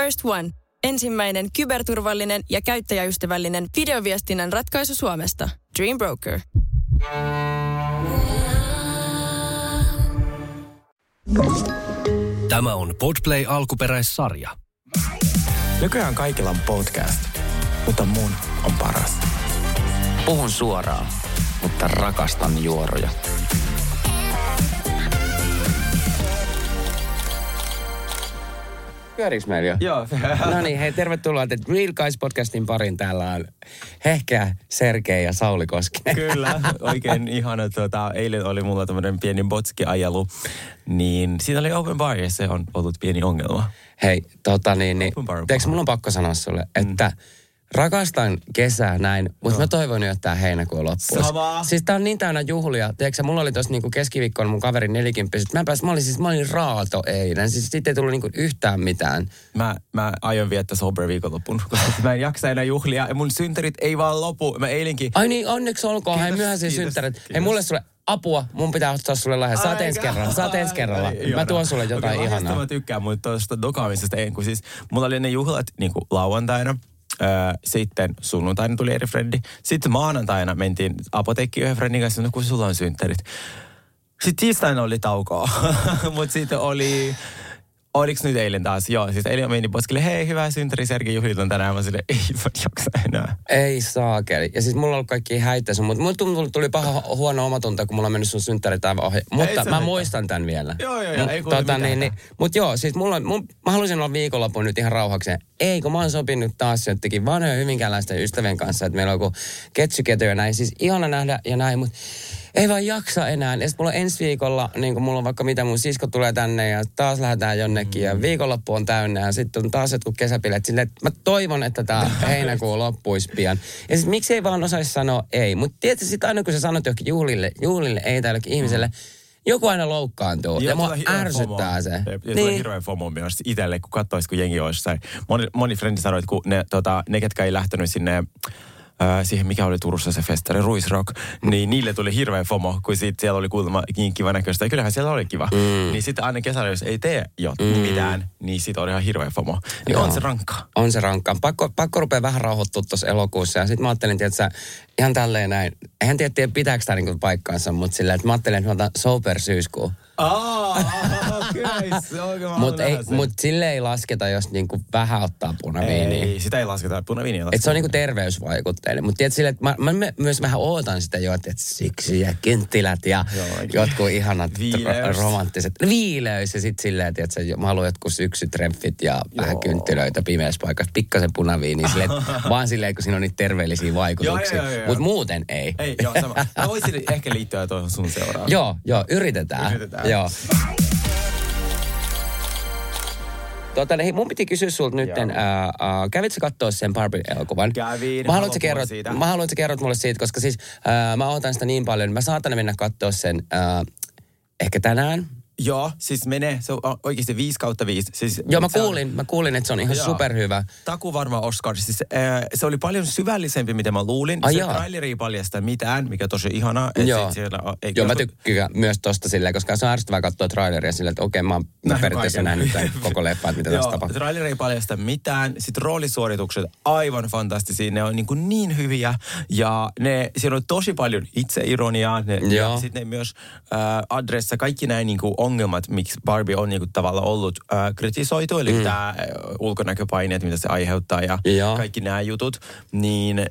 First One. Ensimmäinen kyberturvallinen ja käyttäjäystävällinen videoviestinnän ratkaisu Suomesta. Dream Broker. Tämä on Podplay alkuperäissarja. Nykyään kaikilla on podcast, mutta mun on paras. Puhun suoraan, mutta rakastan juoroja. Pyöriks meillä jo? Joo. No niin, hei tervetuloa The Real Guys podcastin parin. Täällä on Hehkeä, Sergei ja Sauli Koskinen. Kyllä, oikein ihana. Tuota, eilen oli mulla tämmöinen pieni botski-ajelu, niin siinä oli open bar ja se on ollut pieni ongelma. Hei, tota niin, niin teekö mulla on pakko sanoa sulle, että Mm. Rakastan kesää näin, mutta mä toivon jo, että tää heinäkuu loppuisi. Sama. Siis tää on niin täynnä juhlia. Tiedätkö, mulla oli tossa niinku keskiviikkona mun kaveri nelikymppiset. Mä, pääsin, mä olin siis, mä olin raato eilen. Siis siitä ei tullut niinku yhtään mitään. Mä, mä aion viettää sober viikonlopun, koska mä en jaksa enää juhlia ja mun synterit ei vaan lopu. Mä eilenkin... Ai niin, onneksi olkoon. Hei, Kiitos, myöhäisiä kiitos, synttärit. Hei, kiitos. mulle sulle apua. Mun pitää ottaa sulle lahja. Saat ensi kerralla. Saat ensi kerralla. Mä tuon sulle jotain lahjasta ihanaa. Mä tykkään, mutta tuosta dokaamisesta en, kun siis mulla oli ne juhlat niin kuin lauantaina. Sitten sunnuntaina tuli eri frendi. Sitten maanantaina mentiin apotekkiin yhden friendin kanssa, no kun sulla on synttärit. Sitten tiistaina oli taukoa, mutta sitten oli... Oliks nyt eilen taas? Joo, siis eilen meni poskille, hei, hyvää synttäri, Sergei juhlit on tänään. Mä silleen, ei mä jaksa enää. Ei saakeli. Ja siis mulla on ollut kaikki häitä sun, mutta mulla tuli, tuli paha huono omatunto, kun mulla on mennyt sun synttärit aivan ohi. Mutta mä muistan tämän vielä. Joo, joo, joo, ei mitään niin, niin. Mutta joo, siis mulla on, mun, mä haluaisin olla viikonlopun nyt ihan rauhakseen. Ei, kun mä oon sopinut taas jotenkin vanhojen hyvinkäänläisten ystävien kanssa, että meillä on joku ketsyketo ja näin. Siis ihana nähdä ja näin, mutta ei vaan jaksa enää. Ja sit mulla on ensi viikolla, niin kun mulla on vaikka mitä, mun sisko tulee tänne ja taas lähdetään jonnekin Mm. ja viikonloppu on täynnä ja sitten on taas jotkut kesäpilet. Silleen, että mä toivon, että tämä heinäkuu loppuisi pian. Ja siis miksi ei vaan osaisi sanoa ei? Mutta tiedätkö sitten aina kun sä sanot johonkin juhlille, juhlille ei tai jollekin ihmiselle, joku aina loukkaantuu. Ja, ja mua ärsyttää FOMO. se. Ja niin. tulee hirveä FOMO myös itselle, kun katsoisi, kun jengi olisi jossain. Moni, moni frendi sanoi, että kun ne, tota, ne ketkä ei lähtenyt sinne siihen, mikä oli Turussa se festari, Ruisrock, niin niille tuli hirveä FOMO, kun sit siellä oli kuulemma niin kiva näköistä. Ja kyllähän siellä oli kiva. Mm. Niin sitten aina kesällä, jos ei tee jo mm. mitään, niin sit on ihan hirveä FOMO. Niin Joo. on se rankkaa. On se rankkaa. Pakko, pakko rupea vähän rauhoittua tuossa elokuussa. Ja sitten mä ajattelin, että ihan tälleen näin. Eihän tiedä, pitääkö tämä niinku paikkaansa, mutta silleen, että mä ajattelin, että mä otan sober syyskuu. Aa, okei, kyllä Mutta mut sille ei lasketa, jos niinku vähän ottaa punaviiniä. Ei, sitä ei lasketa. Punaviiniä Et se on niinku terveysvaikutteinen. Mutta tiedät silleen, että mä, mä myös vähän ootan sitä jo, että siksi ja kynttilät ja Joo, jotkut ihanat Viileys. ro- romanttiset. Viileys ja sitten silleen, että mä haluan jotkut syksytreffit ja vähän Joo. kynttilöitä pimeässä paikassa. Pikkasen punaviiniä että vaan silleen, kun siinä on niitä terveellisiä vaikutuksia. Mutta muuten ei. Ei, joo, sama. Mä voisin ehkä liittyä tuohon sun seuraavaan. Joo, joo, yritetään. Yritetään. Joo. Tota, hei, mun piti kysyä sulta nyt, Joo. ää, ää, kävitkö katsoa sen Barbie-elokuvan? Kävin. Mä haluan, sä kerrot, siitä. mä haluan, että sä kerrot mulle siitä, koska siis ää, mä otan sitä niin paljon. Mä saatan mennä katsoa sen ää, ehkä tänään. Joo, siis menee, se on oikeasti 5 kautta 5. Siis, Joo, mä se on kuulin, mä kuulin, että se on ihan Joo. superhyvä. Taku varma Oscar. Siis, äh, se oli paljon syvällisempi, mitä mä luulin. Ai se traileri ei paljasta mitään, mikä on tosi ihanaa. Joo. sit siellä on- ei Joo, mä tykkään myös tosta silleen, koska se on ärsyttävää katsoa traileria silleen, että okei, mä oon mä periaatteessa nähnyt tämän koko leffan, että mitä tässä tapahtuu. traileri ei paljasta mitään. Sitten roolisuoritukset aivan fantastisia. Ne on niin, kuin niin hyviä. Ja ne, siellä on tosi paljon itseironiaa. Ne, ja Joo. sitten ne myös äh, adressa kaikki nämä niin kuin ongelmat, miksi Barbie on niin kuin tavallaan ollut äh, kritisoitu. Eli mm. tämä ulkonäköpaineet, mitä se aiheuttaa ja Joo. kaikki nämä jutut. Niin äh,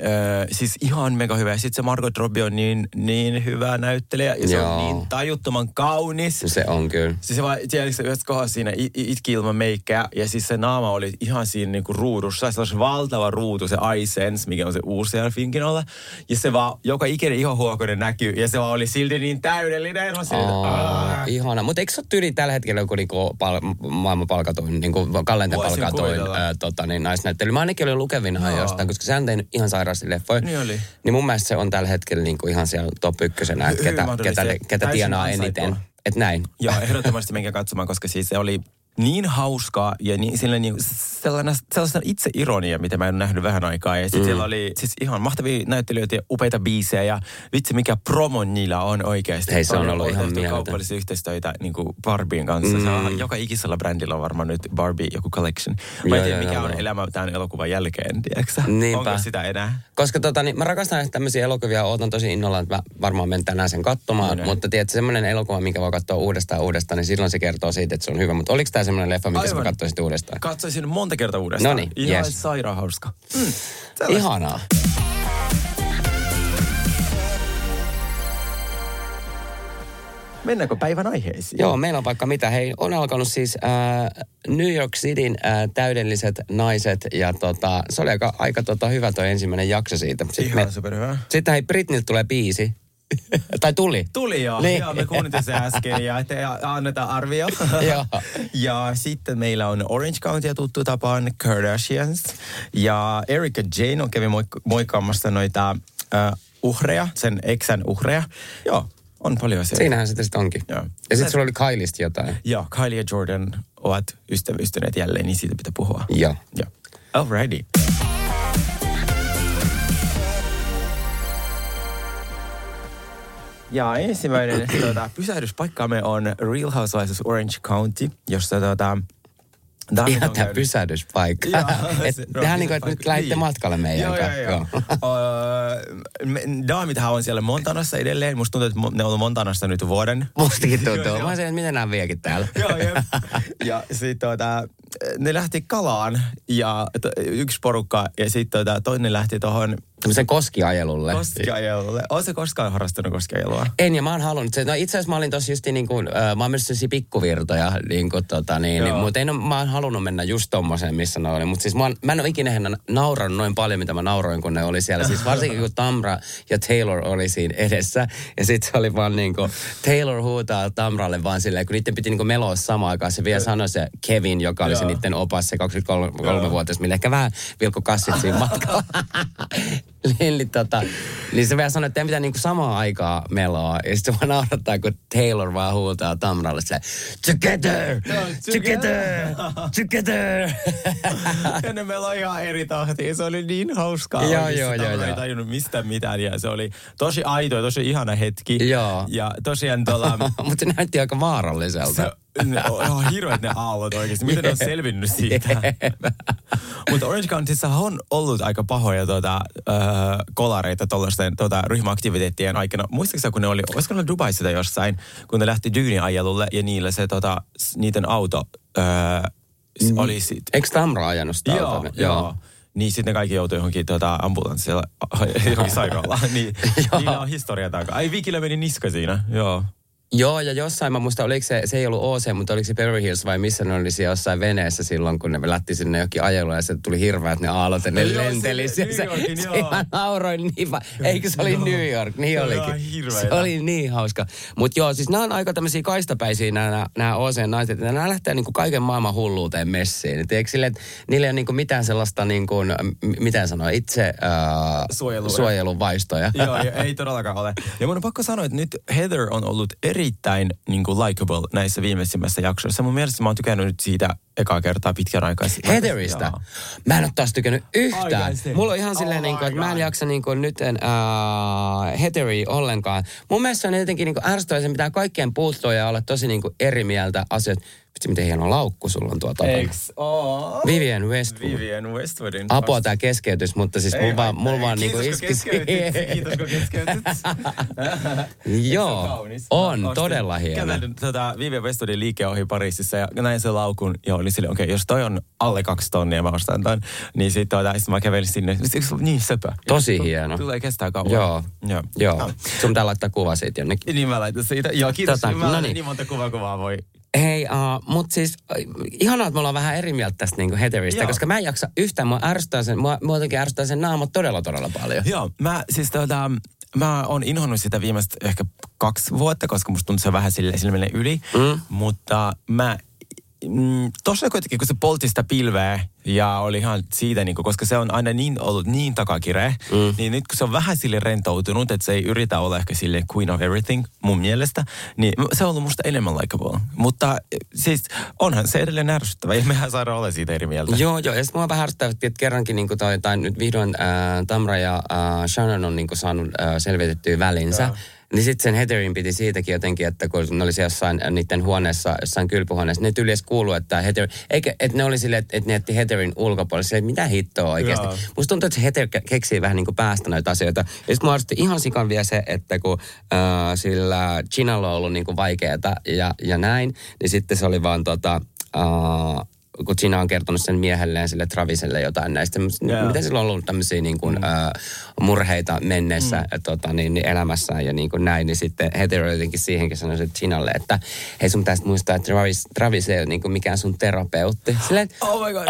siis ihan mega hyvä. Ja sitten se Margot Robbie on niin, niin hyvä näyttelijä. Ja se Joo. on niin tajuttoman kaunis. Se on kyllä. Siis se vaan, tiedätkö, se yhdessä kohdassa siinä itki ilman meikkää ja siis se naama oli ihan siinä niinku ruudussa. Se on valtava ruutu, se iSense, mikä on se uusi siellä Finkinolla. Ja se vaan, joka ikinen ihohuokonen näkyy ja se vaan oli silti niin täydellinen. Mä Aa, ihana. Mutta eikö se ole tyyli tällä hetkellä joku niinku pal- maailman palkatuin, niinku Kallenten Voisin palkatuin ää, tota, niin naisnäyttely? Mä ainakin olin lukevina Joo. jostain, koska se on tehnyt ihan sairaasti leffoja. Niin oli. Niin mun mielestä se on tällä hetkellä niinku ihan siellä top ykkösenä, että Hyvin ketä, ketä, ketä Täysin tienaa eniten. Et näin. Joo, ehdottomasti menkää katsomaan, koska siis se oli niin hauskaa ja niin, sillä niin, sellainen, sellaista itse ironia, mitä mä en nähnyt vähän aikaa. Ja sitten mm. siellä oli siis ihan mahtavia näyttelijöitä ja upeita biisejä ja vitsi mikä promo niillä on oikeasti. Hei, se on ollut ihan mieletön. kaupallisia yhteistyötä niin kuin Barbien kanssa. Mm. Se on, joka ikisellä brändillä on varmaan nyt Barbie joku collection. Mä en tiedä, mikä joo, on joo. elämä tämän elokuvan jälkeen, tiedätkö Onko sitä enää? Koska tota, niin, mä rakastan tämmöisiä elokuvia, ootan tosi innolla, että mä varmaan menen tänään sen katsomaan. No, mutta tiedätkö, semmoinen elokuva, minkä voi katsoa uudestaan uudestaan, niin silloin se kertoo siitä, että se on hyvä. Mutta oliko tämä semmoinen leffa, mikä sä katsoisit uudestaan? Katsoisin monta kertaa uudestaan. No niin, Ihan yes. sairaan hauska. Mm, Ihanaa. Mennäänkö päivän aiheisiin? Joo, meillä on vaikka mitä. Hei, on alkanut siis äh, New York Cityn äh, täydelliset naiset ja tota, se oli aika, aika tota, hyvä toi ensimmäinen jakso siitä. Sitten Ihan me, superhyvä. Sitten hei, Britniltä tulee biisi. tai tuli. Tuli joo. Niin. joo me kuunnittiin se äsken ja te annetaan arvio. ja sitten meillä on Orange County tuttu tapaan Kardashians. Ja Erika Jane on kävi moik- moikkaamassa noita uh, uhreja, sen eksän uhreja. Joo, on paljon asioita. Siinähän se sitten onkin. Joo. Ja sitten sulla oli Kyliestä jotain. Joo, Kylie ja Jordan ovat ystävystyneet jälleen, niin siitä pitää puhua. Joo. Joo. Alrighty. Ja ensimmäinen tuota, pysähdyspaikkaamme on Real Housewives Orange County, jossa tuota, Tämä Ihan tämä pysähdyspaikka. Tähän niin kuin, että nyt lähditte matkalle meidän kanssa. Joo, joo, joo. Daamithan on siellä Montanassa edelleen. Musta tuntuu, että ne on ollut Montanassa nyt vuoden. Mustakin tuntuu. Mä sanoin, että miten nämä viekin täällä. joo, Ja sitten tuota, ne lähti kalaan ja yksi porukka ja sitten tuota, toinen lähti tuohon Tämmöisen koskiajelulle. Koskiajelulle. Oletko se koskaan harrastanut koskiajelua? En, ja mä oon halunnut se. No itse asiassa mä olin tossa just niin kuin, äh, mä oon myös pikkuvirtoja, niin kuin, tota, niin, niin, mutta en mä oon halunnut mennä just tommoseen, missä ne oli. Mutta siis mä, oon, mä en ole ikinä naurannut noin paljon, mitä mä nauroin, kun ne oli siellä. Siis varsinkin kun Tamra ja Taylor oli siinä edessä. Ja sitten se oli vaan niin kuin, Taylor huutaa Tamralle vaan silleen, kun niiden piti niin kuin meloa samaan aikaan. Se vielä sanoi se Kevin, joka oli se niiden opas, se 23-vuotias, millä ehkä vähän vilkko kassit siinä matkalla. Lilli, tota, niin se vielä sanoi, että pitää niinku samaan aikaa meloa. Ja sitten vaan naurattaa, kun Taylor vaan huutaa Tamralle se together, together, together. ja ne meloi ihan eri tahtiin. Se oli niin hauskaa. Joo, joo, joo. Ei tajunnut mistään mitään ja se oli tosi aito ja tosi ihana hetki. Joo. Ja tosiaan tuolla... Mutta se näytti aika vaaralliselta. Se, ne on hirveät ne aallot oikeasti. Miten ne on selvinnyt siitä? Mutta Orange Countyssa on ollut aika pahoja tuota, äh, kolareita tuollaisten tuota, ryhmäaktiviteettien aikana. Muistatko kun ne oli, olisiko ne Dubaissa tai jossain, kun ne lähti dyyniajelulle ja niillä se tota, niiden auto äh, oli sit... Eikö Tamra ajanut sitä Joo, joo. joo. Niin sitten kaikki joutui johonkin tuota, ambulanssilla, johonkin sairaalaan. niin, niillä on historia takaa. Ai Vikillä meni niska siinä, joo. Joo, ja jossain, mä muistan, oliko se, se ei ollut OC, mutta oliko se Beverly Hills vai missä ne oli siellä jossain veneessä silloin, kun ne lähti sinne jokin ajeluun ja se tuli hirveät ne aallot ja ne no, lenteli. Se, se, se, se ihan nauroin niin va- Eikö se oli joo. New York? Niin se olikin. Se oli niin hauska. Mutta joo, siis nämä on aika tämmöisiä kaistapäisiä nämä, nämä OC-naiset. Nämä lähtee niinku kaiken maailman hulluuteen messiin. Et eikö sille, että niillä ei ole niinku mitään sellaista, niinku, mitään sanoa, itse äh, Suojelu. suojelun vaistoja. joo, ei todellakaan ole. Ja mun on pakko sanoa, että nyt Heather on ollut eri erittäin niin kuin likable näissä viimeisimmissä jaksoissa. Mun mielestä mä oon tykännyt nyt siitä ekaa kertaa pitkän aikaa. Heatherista? Mä en ole taas tykännyt yhtään. Oikeasti. Mulla on ihan silleen, oh niin kuin, että mä en jaksa niin kuin, nyt en, uh, Heatheri ollenkaan. Mun mielestä se on jotenkin niin ärsyttävää, se pitää kaikkien puuttua ja olla tosi niin kuin eri mieltä asioista. Vitsi, miten hieno laukku sulla on tuo takana. Eiks oh. Vivian Westwood. Vivian Westwoodin. Apua tää keskeytys, mutta siis mulla vaan, mul vaan niinku iskisi. Kiitos kun keskeytit. Joo, on, on todella hieno. Kävelin tota Vivian Westwoodin liike ohi Pariisissa ja näin sen laukun ja oli sille, okei, okay, jos toi on alle kaksi tonnia, mä ostan ton. Niin sit, tuota, sit mä kävelin sinne. Niin söpö. Tosi hieno. Tulee kestää kauan. Joo, joo. joo. Sun pitää laittaa kuva siitä jonnekin. Niin mä laitan siitä. Joo, kiitos. Tota, mä no niin. niin monta kuvaa kuvaa voi Hei, uh, mutta siis uh, ihanaa, että me ollaan vähän eri mieltä tästä niinku heteristä, koska mä en jaksa yhtään, mua ärsyttää sen, mua, mua ärsyttää sen naamat todella, todella paljon. Joo, mä siis tota, mä oon inhonnut sitä viimeistä ehkä kaksi vuotta, koska musta tuntuu se vähän sille, sille yli, mm. mutta mä mm, tuossa kuitenkin, kun se poltti sitä pilveä ja oli ihan siitä, niin kuin, koska se on aina niin ollut niin takakire, mm. niin nyt kun se on vähän sille rentoutunut, että se ei yritä olla ehkä sille queen of everything mun mielestä, niin se on ollut musta enemmän likeable. Mutta siis onhan se edelleen ärsyttävä ja mehän saadaan olla siitä eri mieltä. Joo, joo. Ja sitten mua vähän ärsyttää, että kerrankin niin kuin toi, tai nyt vihdoin äh, Tamra ja äh, Shannon on niin kuin saanut äh, selvitettyä välinsä. Ja. Niin sitten sen Heatherin piti siitäkin jotenkin, että kun ne oli siellä jossain niiden huoneessa, jossain kylpyhuoneessa, ne yleensä kuuluu, että Heather, eikä, että ne oli silleen, että, että ne jätti Heatherin ulkopuolelle, silleen, mitä hittoa oikeasti. Joo. Musta tuntuu, että se Heather keksii vähän niin kuin päästä noita asioita. Ja sitten mua ihan sikan vielä se, että kun äh, sillä Chinalla on ollut niin kuin vaikeata ja, ja näin, niin sitten se oli vaan tota, äh, kun Gina on kertonut sen miehelleen sille Traviselle jotain näistä, yeah. miten sillä on ollut tämmöisiä niin kuin, mm. uh, murheita menneessä mm. tota, niin, niin elämässään ja niin kuin näin, niin sitten hetero jotenkin siihenkin sanoi Ginalle, että hei sun pitäisi muistaa, että Travis, Travis ei ole niin kuin mikään sun terapeutti. Silleen, oh my god.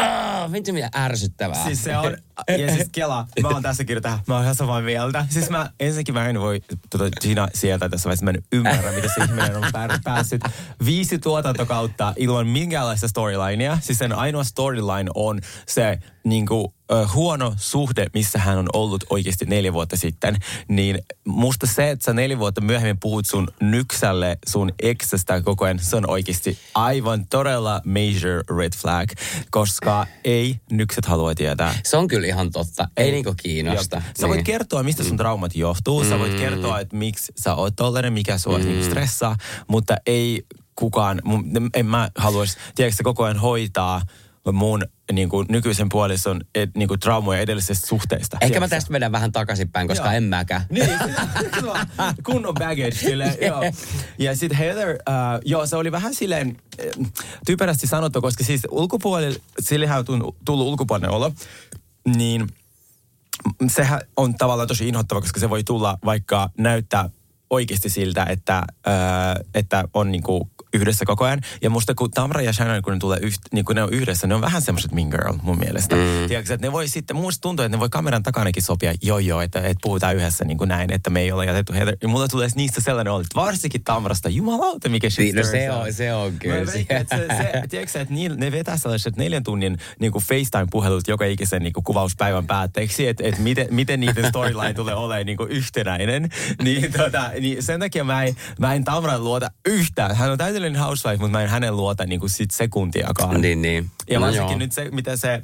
Vitsi mitä ärsyttävää. Siis se on, ja siis Kela, mä oon tässä kirjoittaa, tähän, mä oon ihan samaa mieltä. Siis mä ensinnäkin mä en voi, tuota, Gina sieltä tässä vaiheessa, mä en ymmärrä, mitä se ihminen on päässyt viisi tuotantokautta ilman minkäänlaista storylinea. Siis sen ainoa storyline on se niin kuin, uh, huono suhde, missä hän on ollut oikeasti neljä vuotta sitten, niin musta se, että sä neljä vuotta myöhemmin puhut sun nyksälle sun eksästä koko ajan, se on oikeasti aivan todella major red flag, koska ei nykset halua tietää. Se on kyllä ihan totta. Ei, ei niinku kiinnosta. Sä niin. voit kertoa, mistä sun mm. traumat johtuu. Sä voit mm. kertoa, että miksi sä oot tollainen, mikä sua mm. niinku stressaa, mutta ei kukaan, en mä haluaisi, tiedätkö, koko ajan hoitaa mun niin kuin, nykyisen puolison et, niin kuin, traumoja edellisestä suhteesta. Ehkä tiedätkö? mä tästä menen vähän takaisinpäin, koska joo. en mäkään. Niin, kunnon baggage sille, joo. Ja sitten Heather, uh, joo, se oli vähän silleen äh, typerästi sanottu, koska siis ulkopuolella, sillehän on tullut ulkopuolinen olo, niin sehän on tavallaan tosi inhottava, koska se voi tulla vaikka näyttää oikeasti siltä, että, äh, että on niinku yhdessä koko ajan. Ja musta kun Tamra ja Shannon, kun ne, tulee yht, niin kun ne on yhdessä, ne on vähän semmoiset mean girl mun mielestä. Mm. Tiedätkö, että ne voi sitten, musta tuntuu, että ne voi kameran takanakin sopia, joo joo, että, että puhutaan yhdessä niin kuin näin, että me ei ole jätetty heitä. Ja mulla tulee niistä sellainen oli, että varsinkin Tamrasta, jumalauta, mikä shit niin, no se on, se on kyllä. Mä että se, se, tiedätkö, että ne, ne vetää sellaiset neljän tunnin niin kuin FaceTime-puhelut joka ikisen niin kuin kuvauspäivän päätteeksi, että, että miten, miten niiden storyline tulee olemaan niin kuin yhtenäinen. Niin, tota, niin sen takia mä en, mä en Tamran luota yhtään. Hän on täysin täydellinen housewife, mutta mä en hänen luota niin kuin sit sekuntiakaan. Niin, niin. Ja no varsinkin no, nyt se, mitä se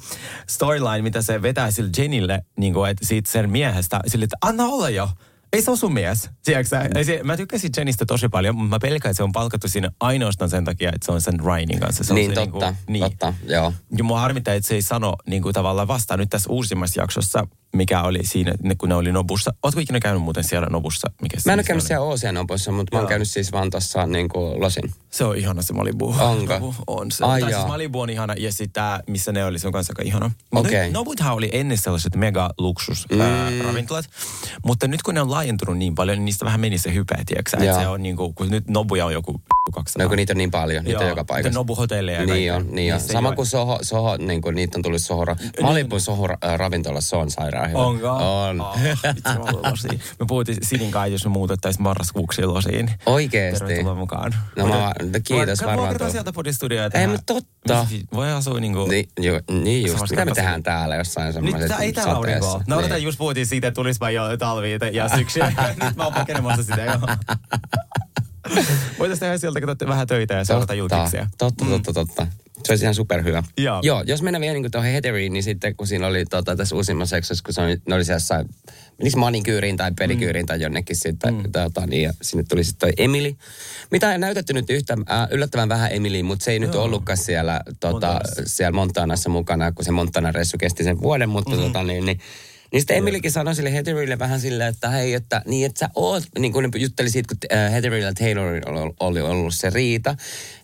storyline, mitä se vetää sille Jenille, niin kuin, että siitä sen miehestä, sille, että anna olla jo. Ei se ole sun mies, tiedätkö se, Mä tykkäsin Jenistä tosi paljon, mutta mä pelkään, että se on palkattu sinne ainoastaan sen takia, että se on sen Ryanin kanssa. Se niin, se, totta, niin, kuin, niin. totta, joo. Ja mua harmittaa, että se ei sano niin kuin tavallaan vastaan nyt tässä uusimmassa jaksossa mikä oli siinä, kun ne oli Nobussa. Oletko ikinä käynyt muuten siellä Nobussa? Mikä mä en ole käynyt siellä Ocean Nobussa, mutta mä oon käynyt siis vaan tuossa niin kuin Losin. Se on ihana se Malibu. Onko? on se. Ai siis Malibu on ihana ja sitä, missä ne oli, se on kanssa aika ihana. Okay. Nobuthan oli ennen sellaiset mega luksus mm. ravintolat. Mutta nyt kun ne on laajentunut niin paljon, niin niistä vähän meni se hype, tiedätkö se on niin kuin, kun nyt Nobuja on joku 200. No kun niitä on niin paljon, niitä Joo, on joka paikassa. Nobu-hotelleja. Niin on, niin on. Sama kuin Soho, Soho niin kuin niitä on tullut Soho. Malibu Soho ravintola, se on sairaan hyvä. Onko? On. Oh, me puhuttiin Sinin kanssa, jos me muutettaisiin marraskuuksi losiin. Oikeesti? Tervetuloa mukaan. No mä, kiitos Voi, varmaan. Voi sieltä podistudioon. Ei, mutta totta. Voi asua niinku... Niin, ju, niin just. Mitä me tehdään täällä jossain semmoiset Nyt ei täällä aurinkoa. No odotan, just puhuttiin siitä, että tulisipa jo talvi ja syksy. Nyt mä oon pakenemassa sitä jo. Voitaisiin tehdä sieltä, katsotte vähän töitä ja seurata julkisia. Totta, totta, totta. Se olisi ihan superhyvä. Joo. Joo, jos mennään vielä niin tuohon Heatheriin, niin sitten kun siinä oli tota, tässä uusimmassa seksossa, kun se oli, ne oli siellä menikö manikyyriin tai pedikyyriin mm. tai jonnekin sitten, mm. tota, niin, ja sinne tuli sitten toi Emily. Mitä ei näytetty nyt yhtä, äh, yllättävän vähän Emily, mutta se ei Joo. nyt ollutkaan siellä, tota, Montanassa. siellä Montanassa mukana, kun se Montana-ressu kesti sen vuoden, mutta mm. tota, niin, niin niin sitten Emilikin sanoi sille Heatherille vähän silleen, että hei, että niin että sä oot, niin kuin ne jutteli siitä, kun äh, Heatherilla ja Taylorilla oli ollut se riita,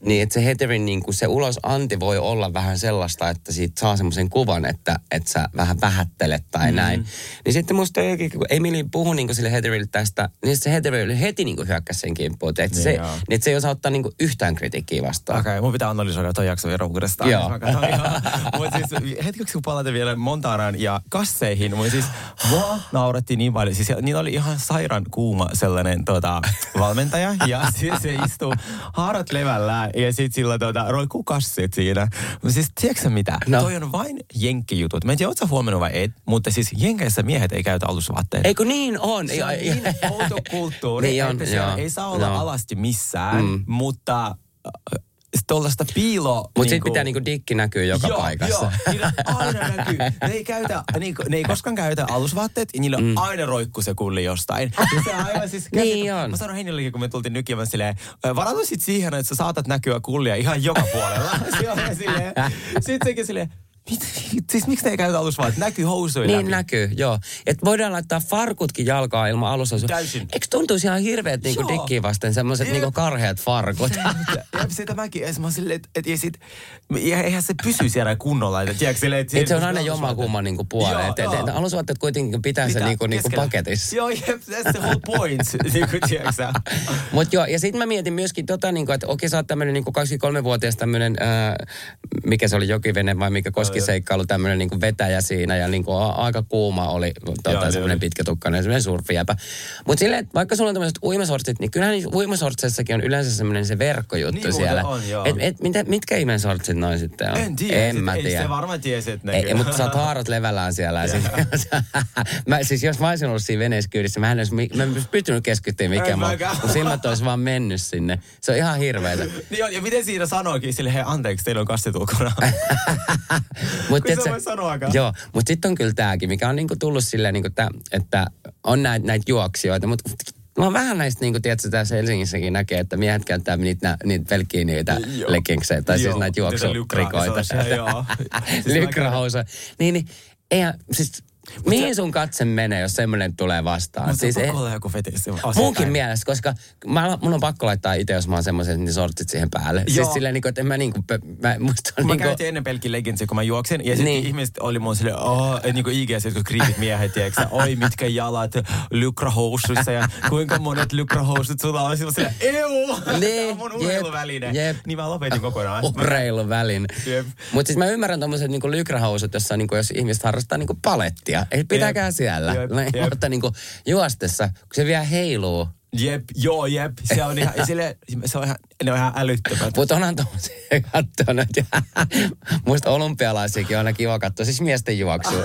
niin että se Heatherin niin kuin se ulosanti voi olla vähän sellaista, että siitä saa semmoisen kuvan, että, että sä vähän vähättelet tai mm. näin. Niin sitten musta kun Emily puhui niin kuin sille Heatherille tästä, niin se Heather heti niin kuin hyökkäsi sen kimppuun. Että, niin se, niin että se ei osaa ottaa niin kuin yhtään kritiikkiä vastaan. Okei, okay, mun pitää analysoida toi jakso vielä uudestaan. Joo. Mutta siis hetkeksi kun palataan vielä Montanaan ja kasseihin, mutta siis siis mua nauratti niin paljon. Siis niillä oli ihan sairaan kuuma sellainen tota, valmentaja. Ja siis se istuu haarat levällä ja sitten sillä tota, roikkuu kassit siinä. Siis tiedätkö mitä? No. Toi on vain jenkkijutut. Mä en tiedä, ootko huomannut vai et, mutta siis jenkeissä miehet ei käytä alusvaatteita. Eikö niin on? Se on niin outo kulttuuri, Niin on, että ei saa olla Joo. alasti missään, Mm. mutta tuollaista piilo... Mutta sitten pitää niinku dikki näkyy joka joo, paikassa. Joo, niillä aina näkyy. Ne ei, käytä, niinku, ne ei koskaan käytä alusvaatteet, ja niillä mm. aina roikku se kulli jostain. Ja se aivan siis käsit- Niin on. Mä sanoin Heinillekin, kun me tultiin nykimään silleen, "Ö, varaudu sit siihen, että sä saatat näkyä kullia ihan joka puolella. Siellä silleen, sit sekin silleen, siis miksi ne ei käytä alusvaatteet? Näkyy housuja Niin läpi. näkyy, joo. Et voidaan laittaa farkutkin jalkaa ilman alussa. Täysin. Eikö tuntuisi ihan hirveät niinku dikkiä vasten semmoiset niinku karheat farkut? Ja sitä mäkin, sit mä silleen, että et, ja sit, ja eihän se pysy siellä kunnolla. Että, tiedätkö, silleen, että Et se on aina jommankumman niinku puoleen. Joo, Et, et, et, joo. alusvaatteet kuitenkin pitää, se Pitää niinku, niinku paketissa. Joo, jep, that's the whole point. niin kuin, tiedätkö? Mut joo, ja sitten mä mietin myöskin tota, niinku, että okei sä oot tämmönen niinku 23-vuotias tämmönen, ää, mikä se oli jokivene vai mikä koskiseikkailu, tämmönen niinku vetäjä siinä ja niinku a, aika kuuma oli tota, niin semmoinen pitkätukkainen, semmoinen surfijäpä. Mutta silleen, vaikka sulla on tämmöiset uimasortsit, niin kyllähän niissä uimasortseissakin on yleensä semmoinen se verkkojuttu Niin siellä. on, joo. et, et, mitä, mitkä ihmeen sortsit noin sitten on? En tiedä. En mä ei tiedä. se varmaan tiesi, että Ei, näkyy. ei, mutta sä oot haarat levällään siellä. Sit, mä, siis jos mä olisin ollut siinä veneessä kyydissä, mä en olisi, mä en olisi pystynyt keskittymään En mikä mä, mäkään. mun silmät olisi vaan mennyt sinne. Se on ihan hirveetä. Niin on, ja miten siinä sanoikin sille, hei anteeksi, teillä on kassit ulkona. Mut Kun tiedätkö- voi sanoakaan. Joo, mutta sitten on kyllä tämäkin, mikä on niinku tullut silleen, niinku tää, että on näitä näit juoksijoita, mutta Mä oon vähän näistä, niin kuin tiedätkö, tässä Helsingissäkin näkee, että miehet käyttää niitä, niitä pelkkiä niitä leggingsejä, tai siis Joo, näitä niitä juoksurikoita. lykra- sellaisia, joo. Siis Lykrahousuja. Niin, niin, eihän, siis, mihin sun katse menee, jos semmoinen tulee vastaan? Mutta siis siis ei- pakko olla joku fetissi. Munkin mielestä, koska mä, mun on pakko laittaa itse, jos mä oon semmoiset niin sortsit siihen päälle. Joo. Joo. Siis silleen, niin kuin, että en mä niin kuin, mä, musta on Mä niin kuin, käytin ennen pelkkiä leggingsia, kun mä juoksin. Ja sitten Niin. niin. ihmiset oli mun silleen, oh, niin kuin IGS, jotkut kriipit miehet, tiedätkö oi mitkä jalat lykrahousuissa ja kuinka monet lykrahousut sulla on. Sitten silleen, euu, Niin, tämä on mun urheiluväline. jep. Niin mä lopetin kokonaan. urheilun välin. Jep. Mutta siis mä ymmärrän tommoset niinku lykrahousut, jossa niinku, jos ihmiset harrastaa niinku palettia. Ei pitäkää Jep, siellä. jep, jep. Mutta niinku juostessa, kun se vielä heiluu. Jep, joo, jep. Se on ihan, sille, se on ihan, ne on ihan älyttömät. Mutta onhan tommosia katsoa nyt. Muista olympialaisiakin on aina kiva katsoa. Siis miesten juoksu.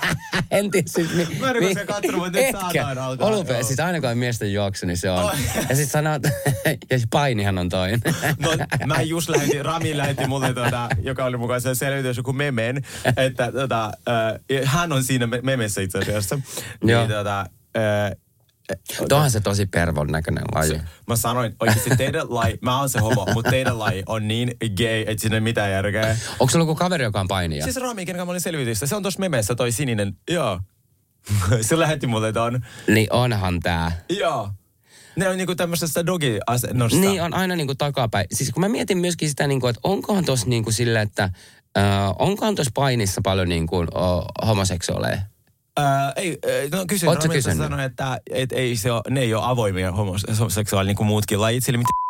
en tiedä siis... Mi, Mä en koskaan katsonut, mutta nyt saadaan alkaa, Olympia, siis aina kun on miesten juoksu, niin se on. Ja sitten sanoo, ja painihan on toinen. No, mä just lähetin, Rami lähetti mulle, tota, joka oli mukaan se selvitys joku memen, että tota, äh, hän on siinä me- memessä itse asiassa. Niin, tota, äh, Tuohan se tosi pervon näköinen laji. Mä sanoin, oikeasti teidän laji, mä oon se homo, mutta teidän laji on niin gay, että siinä ei mitään järkeä. Onko sulla joku kaveri, joka on painija? Siis Rami, kenen mä olin selvitystä, se on tuossa memessä toi sininen, joo. se lähetti mulle ton, Niin onhan tää. joo. Ne on niinku tämmöisestä dogi-asennosta. Niin on aina niinku takapäin. Siis kun mä mietin myöskin sitä, niinku, että onkohan tossa niinku sille, että äh, onkohan tuossa painissa paljon niinku, oh, homoseksuaaleja? Ää, ei, ei, no kysyin sä Ramilta, kysynyt? sanoi, että et, ei se ole, ne ei ole avoimia homoseksuaali niin kuin muutkin lajit. Sillä mitä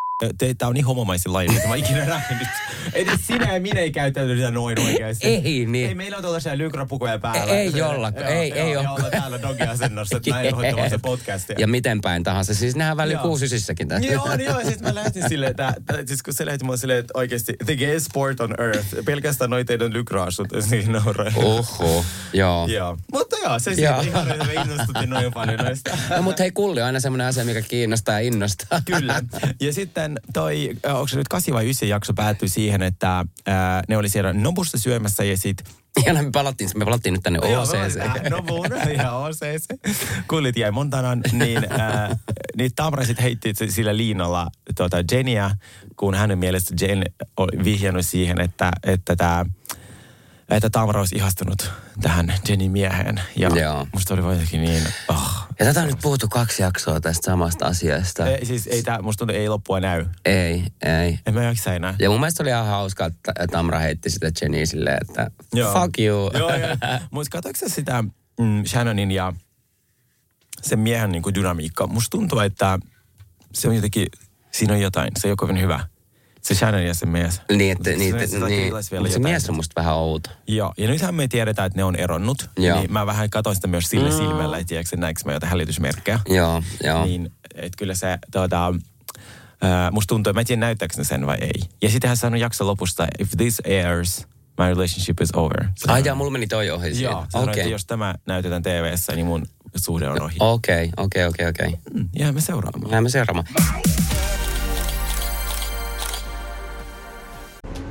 Tämä on niin homomaisin laji, mitä mä ikinä nähnyt. Edes sinä ja minä ei käyttäytyä noin oikeasti. Ei niin. Ei, meillä on tuollaisia lykrapukuja päällä. Ei Se- jollakaan, joo, ei- joo, ei ja oo. ollaan täällä dogi-asennossa, että näin hoitamassa podcastia. Ja miten päin tahansa. Siis Joo. kuusysissäkin. tässä. Joo, niin joo, sitten mä lähtin silleen, että, että siis kun se lähti mulle silleen, että oikeasti the gay sport on earth, pelkästään noi teidän lykraasut, niin nauraa. Oho, joo. Joo. Mutta joo, se Joo. siitä ihan me innostuttiin noin paljon noista. No mutta hei, kulli on aina semmoinen asia, mikä kiinnostaa ja innostaa. Kyllä. Ja sitten toi, äh, onko se nyt 8 vai 9 jakso päättyi siihen, että ää, ne oli siellä Nobusta syömässä ja sit Ja me palattiin, me palattiin nyt tänne OCC. Nobun ja OCC. Kullit jäi Montanan, niin, ää, niin Tamra sitten heitti sillä liinalla tota Jennyä, kun hänen mielestä Jen oli vihjannut siihen, että, että tämä että Tamra olisi ihastunut tähän Jenny mieheen. Ja Joo. musta oli jotenkin niin, oh. Ja tätä on nyt puhuttu kaksi jaksoa tästä samasta asiasta. Ei, siis ei tää, musta tuntuu, ei loppua näy. Ei, ei. En mä jaksa enää. Ja mun mielestä oli ihan hauska, että Tamra heitti sitä Jenny silleen, että fuck you. Joo, joo. Mutta katsoitko sä sitä mm, Shannonin ja sen miehen niin kuin dynamiikkaa? Musta tuntuu, että se on jotenkin, siinä on jotain, se ei ole kovin hyvä. Se Shannon ja se mies. Niin, että, Se- niin, se- niin, kiilasi vielä se mies on musta vähän outo. Joo, ja nythän me tiedetään, että ne on eronnut. Joo. Niin mä vähän katsoin sitä myös sillä silmällä, että tiedätkö, näinkö mä jotain hälytysmerkkejä. Joo, joo. Niin, että kyllä se, tuota, ää, musta tuntuu, mä en tiedä näyttääkö ne sen vai ei. Ja sitten hän sanoi jakson lopusta, if this airs, my relationship is over. Ai sanoi- jaa, mulla meni toi ohi. Joo, sanoi, Okei. että jos tämä näytetään TV-ssä, niin mun suhde on ohi. Okei, okei, okei, okei. Mm, Jäämme seuraamaan. Jäämme seuraamaan.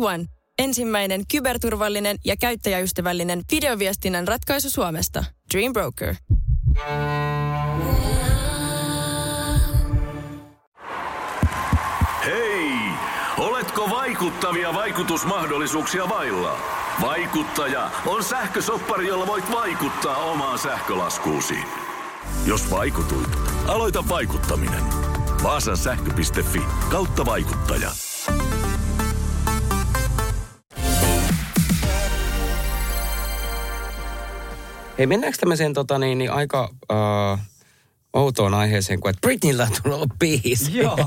One. Ensimmäinen kyberturvallinen ja käyttäjäystävällinen videoviestinnän ratkaisu Suomesta. Dream Broker. Hei! Oletko vaikuttavia vaikutusmahdollisuuksia vailla? Vaikuttaja on sähkösoppari, jolla voit vaikuttaa omaan sähkölaskuusi. Jos vaikutuit, aloita vaikuttaminen. Vaasan sähkö.fi kautta vaikuttaja. Hei, mennäänkö tämmöiseen tota, niin, niin aika uh, outoon aiheeseen, kuin että Britneyllä on tullut biisi. Joo.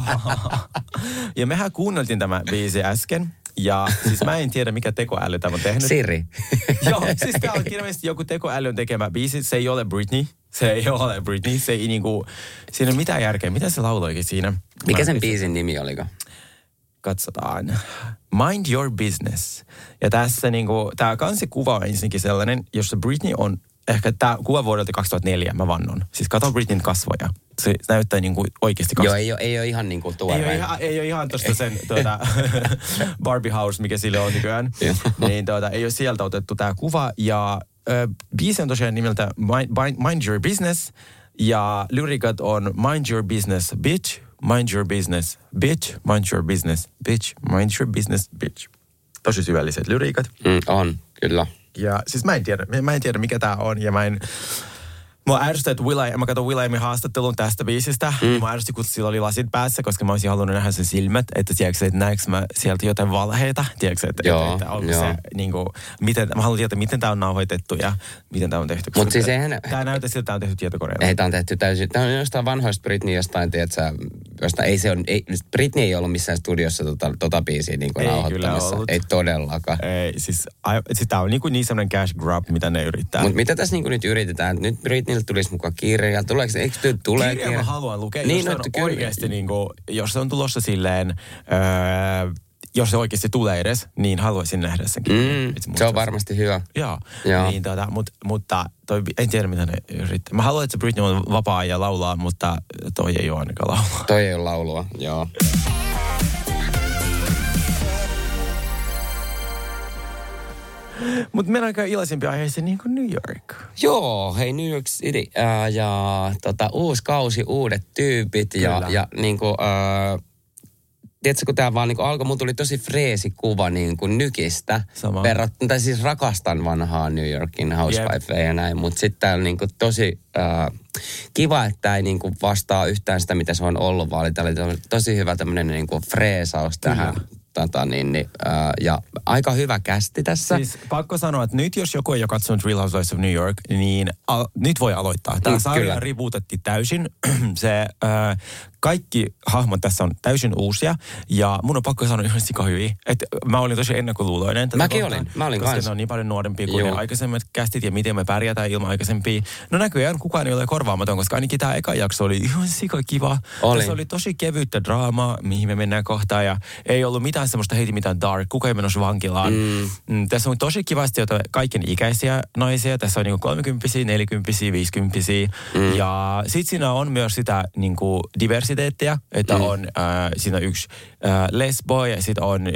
ja mehän kuunneltiin tämä biisi äsken. Ja siis mä en tiedä, mikä tekoäly tämä on tehnyt. Siri. Joo, siis tämä on ilmeisesti joku tekoälyn tekemä biisi. Se ei ole Britney. Se ei ole Britney. Se ei niinku, siinä ei ole mitään järkeä. Mitä se lauloikin siinä? Mikä Mä- sen biisin nimi oliko? katsotaan. Mind your business. Ja tässä niinku, tämä kansikuva on ensinnäkin sellainen, jossa Britney on, ehkä tämä kuva vuodelta 2004, mä vannon. Siis kato Britneyn kasvoja. Se näyttää niinku oikeasti Joo, kasvoja. ei ole, ei ole ihan niin kuin tuore. Ei ole, ihan, ei ole ihan tuosta sen tuota, Barbie House, mikä sille on nykyään. niin tuota, ei ole sieltä otettu tämä kuva. Ja ö, biisi on tosiaan nimeltä Mind, Mind, Mind Your Business. Ja lyrikat on Mind Your Business, bitch. Mind your business, bitch. Mind your business, bitch. Mind your business, bitch. Tosi syvälliset lyriikat. Mm, on, kyllä. Ja siis mä en tiedä, mä en tiedä mikä tää on ja mä en... Mua ärsytti, että Will, I- mä katson Will Aimin haastattelun tästä biisistä. Mm. Mua ärsytti, kun sillä oli lasit päässä, koska mä olisin halunnut nähdä sen silmät, että tiedätkö, että näekö mä sieltä jotain valheita. Tiedätkö, että, Joo, että, että onko joo. se, niin kuin, miten, mä haluan tietää, miten tämä on nauhoitettu ja miten tämä on tehty. Mut koska siis eihän- Tää näyttää siltä, että tää on tehty tietokoneella. Ei, tämä on tehty täysin. Tämä on jostain vanhoista Britney jostain, tiedätkö, josta ei se on, ei, Britney ei ollut missään studiossa tota, tota biisiä niin kuin Ei kyllä nauhoittamassa. ollut. Ei todellakaan. Ei, siis, siis tää on niin, kuin niin semmoinen cash grab, mitä ne yrittää. Mutta mitä tässä niin nyt yritetään? Nyt Britneylle tulisi mukaan kirja. Tuleeko, eikö nyt tule Kirja mä haluan lukea, Niin, jos, no, on kyllä. oikeasti niin kuin, jos se on tulossa silleen, öö, jos se oikeasti tulee edes, niin haluaisin nähdä sen kirjan. Mm, se on varmasti hyvä. Joo, Joo. Niin, tota, mut, mutta toi, en tiedä mitä ne yrittää. Mä haluan, että Britney on vapaa ja laulaa, mutta toi ei ole ainakaan laulaa. Toi ei ole laulua, joo. Mutta mennään aika iloisempi aiheeseen niin kuin New York. Joo, hei New York City ää, ja tota, uusi kausi, uudet tyypit ja, Kyllä. ja niin kuin, ää, tiedätkö, kun tämä vaan niin alkoi, mun tuli tosi freesi kuva niin kuin nykistä. Sama. Verrattuna, tai siis rakastan vanhaa New Yorkin housewifeja ja näin, mutta sitten tämä on niin kuin tosi ää, kiva, että tämä ei niin kuin vastaa yhtään sitä, mitä se on ollut, vaan oli, tosi hyvä tämmöinen niin kuin freesaus tähän. Tota, niin, niin, ää, ja aika hyvä kästi tässä. Siis pakko sanoa, että nyt jos joku ei ole katsonut Real Housewives of New York, niin al- nyt voi aloittaa. Tämä Mm, sarja kyllä. rebootettiin täysin. Se, äh, kaikki hahmot tässä on täysin uusia. Ja mun on pakko sanoa ihan sika hyvin. Että mä olin tosi ennakkoluuloinen. tätä Mäkin kohtaan, olin. Mä olin Koska kans. ne on niin paljon nuorempia kuin Joo. ne aikaisemmat kästit ja miten me pärjätään ilman aikaisempia. No näköjään kukaan ei ole korvaamaton, koska ainakin tämä eka jakso oli ihan sika kiva. Oli. Tässä oli tosi kevyttä draamaa, mihin me mennään kohtaan. Ja ei ollut mitään semmoista heiti mitään dark. Kuka ei menossa vankilaan. Mm. Mm, tässä on tosi kivasti jotain kaiken ikäisiä naisia. Tässä on niinku 30 40 50 mm. Ja sitten siinä on myös sitä niinku diversiteettiä, että mm. on, äh, siinä on yksi äh, lesbo ja sitten on, äh,